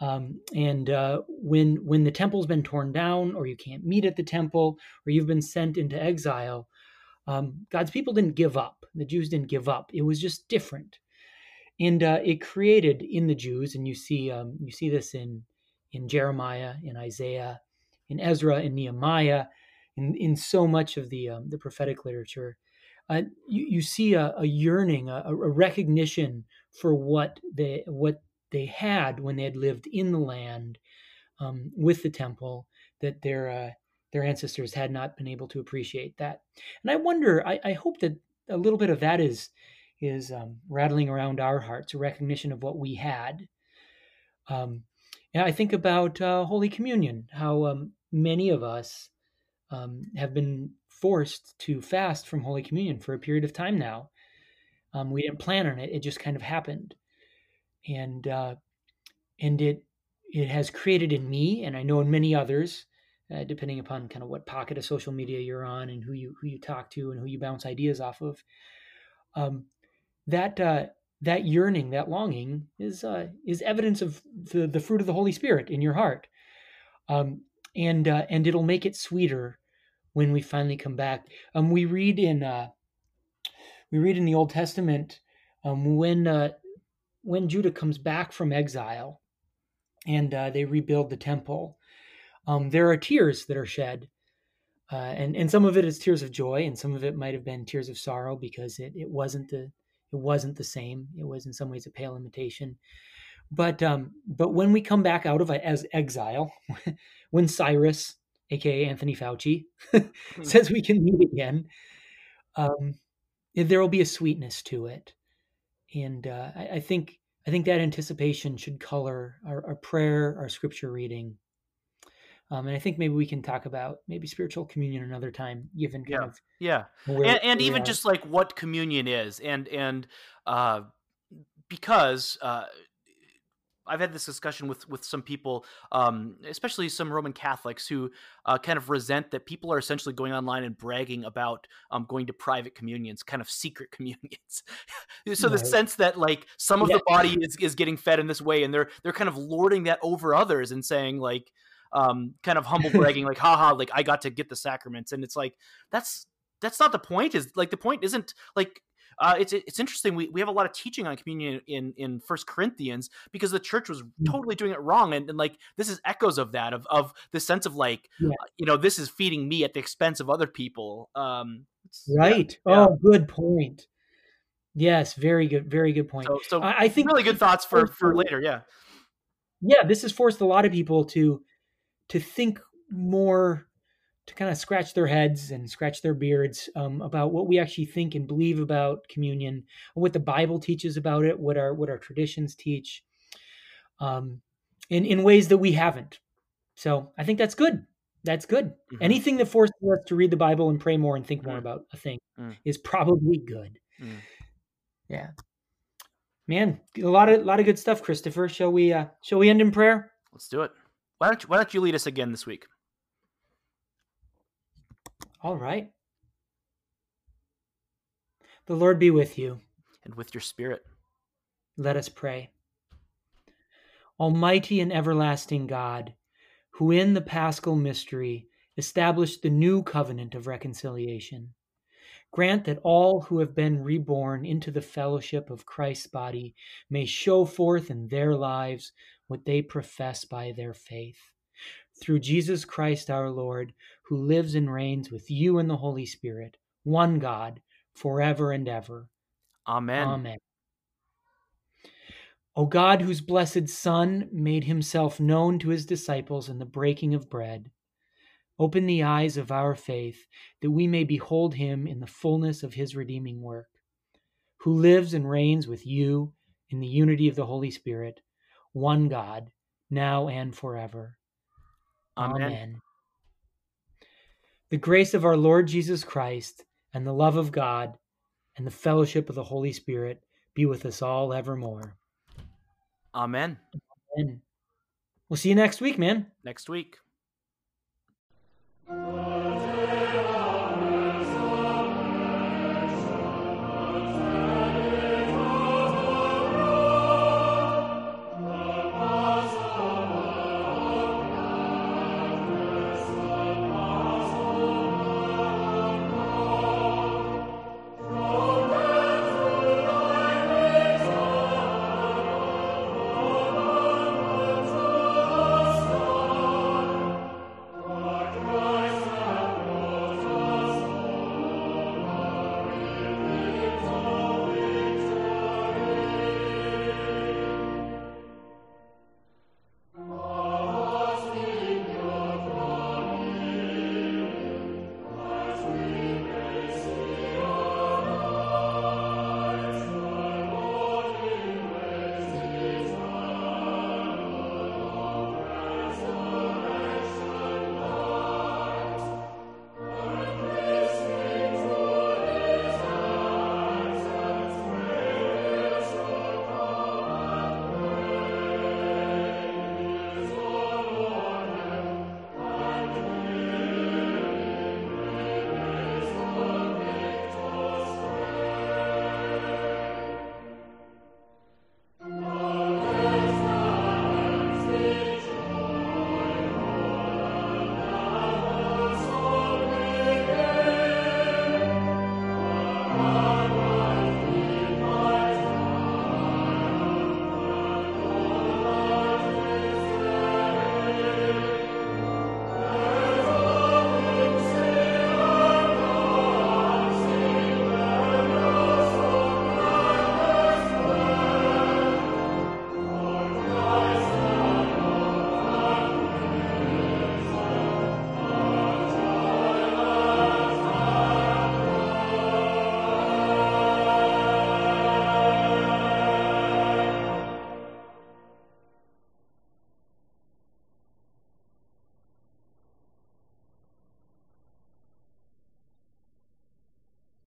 Um, and uh, when when the temple's been torn down, or you can't meet at the temple, or you've been sent into exile, um, God's people didn't give up. The Jews didn't give up. It was just different, and uh, it created in the Jews, and you see um, you see this in in Jeremiah, in Isaiah, in Ezra, in Nehemiah, in in so much of the um, the prophetic literature. Uh, you, you see a, a yearning, a, a recognition for what they what they had when they had lived in the land um, with the temple that their uh, their ancestors had not been able to appreciate that. And I wonder, I, I hope that a little bit of that is is um, rattling around our hearts, a recognition of what we had. Um, and I think about uh, Holy Communion, how um, many of us um, have been forced to fast from Holy Communion for a period of time now. Um, we didn't plan on it; it just kind of happened and uh, and it it has created in me, and I know in many others, uh, depending upon kind of what pocket of social media you're on and who you who you talk to and who you bounce ideas off of. Um, that uh, that yearning, that longing, is uh, is evidence of the the fruit of the Holy Spirit in your heart, um, and uh, and it'll make it sweeter when we finally come back. Um, we read in uh, we read in the Old Testament um, when uh, when Judah comes back from exile and uh, they rebuild the temple, um, there are tears that are shed. Uh, and and some of it is tears of joy, and some of it might have been tears of sorrow because it, it wasn't the it wasn't the same. It was in some ways a pale imitation. But um, but when we come back out of as exile, when Cyrus, aka Anthony Fauci, says we can meet again, um, there will be a sweetness to it, and uh, I, I, think I think that anticipation should color our, our prayer, our scripture reading, um, and I think maybe we can talk about maybe spiritual communion another time, given kind yeah. of yeah, and, and even just like what communion is, and and uh, because uh, I've had this discussion with with some people, um, especially some Roman Catholics, who uh, kind of resent that people are essentially going online and bragging about um, going to private communions, kind of secret communions. so right. the sense that like some of yeah. the body is, is getting fed in this way, and they're they're kind of lording that over others and saying like, um, kind of humble bragging, like, haha, like I got to get the sacraments, and it's like that's that's not the point. Is like the point isn't like uh, it's it's interesting. We, we have a lot of teaching on communion in in First Corinthians because the church was mm. totally doing it wrong, and, and like this is echoes of that of of the sense of like yeah. uh, you know this is feeding me at the expense of other people. Um, right. Yeah. Oh, good point. Yes, very good, very good point. So, so I, I think really good thoughts for for later. Yeah. Yeah, this has forced a lot of people to to think more to kind of scratch their heads and scratch their beards um, about what we actually think and believe about communion, what the Bible teaches about it, what our what our traditions teach, um, in in ways that we haven't. So I think that's good. That's good. Mm-hmm. Anything that forces us to read the Bible and pray more and think more mm-hmm. about a thing mm-hmm. is probably good. Mm. Yeah, man, a lot of a lot of good stuff, Christopher. Shall we uh, shall we end in prayer? Let's do it. Why don't you, why don't you lead us again this week? All right. The Lord be with you. And with your spirit. Let us pray. Almighty and everlasting God, who in the paschal mystery established the new covenant of reconciliation, grant that all who have been reborn into the fellowship of Christ's body may show forth in their lives what they profess by their faith through Jesus Christ our Lord, who lives and reigns with you in the Holy Spirit, one God, forever and ever. Amen. Amen. O God, whose blessed Son made himself known to his disciples in the breaking of bread, open the eyes of our faith that we may behold him in the fullness of his redeeming work, who lives and reigns with you in the unity of the Holy Spirit, one God, now and forever. Amen. Amen. The grace of our Lord Jesus Christ and the love of God and the fellowship of the Holy Spirit be with us all evermore. Amen. Amen. We'll see you next week, man. Next week.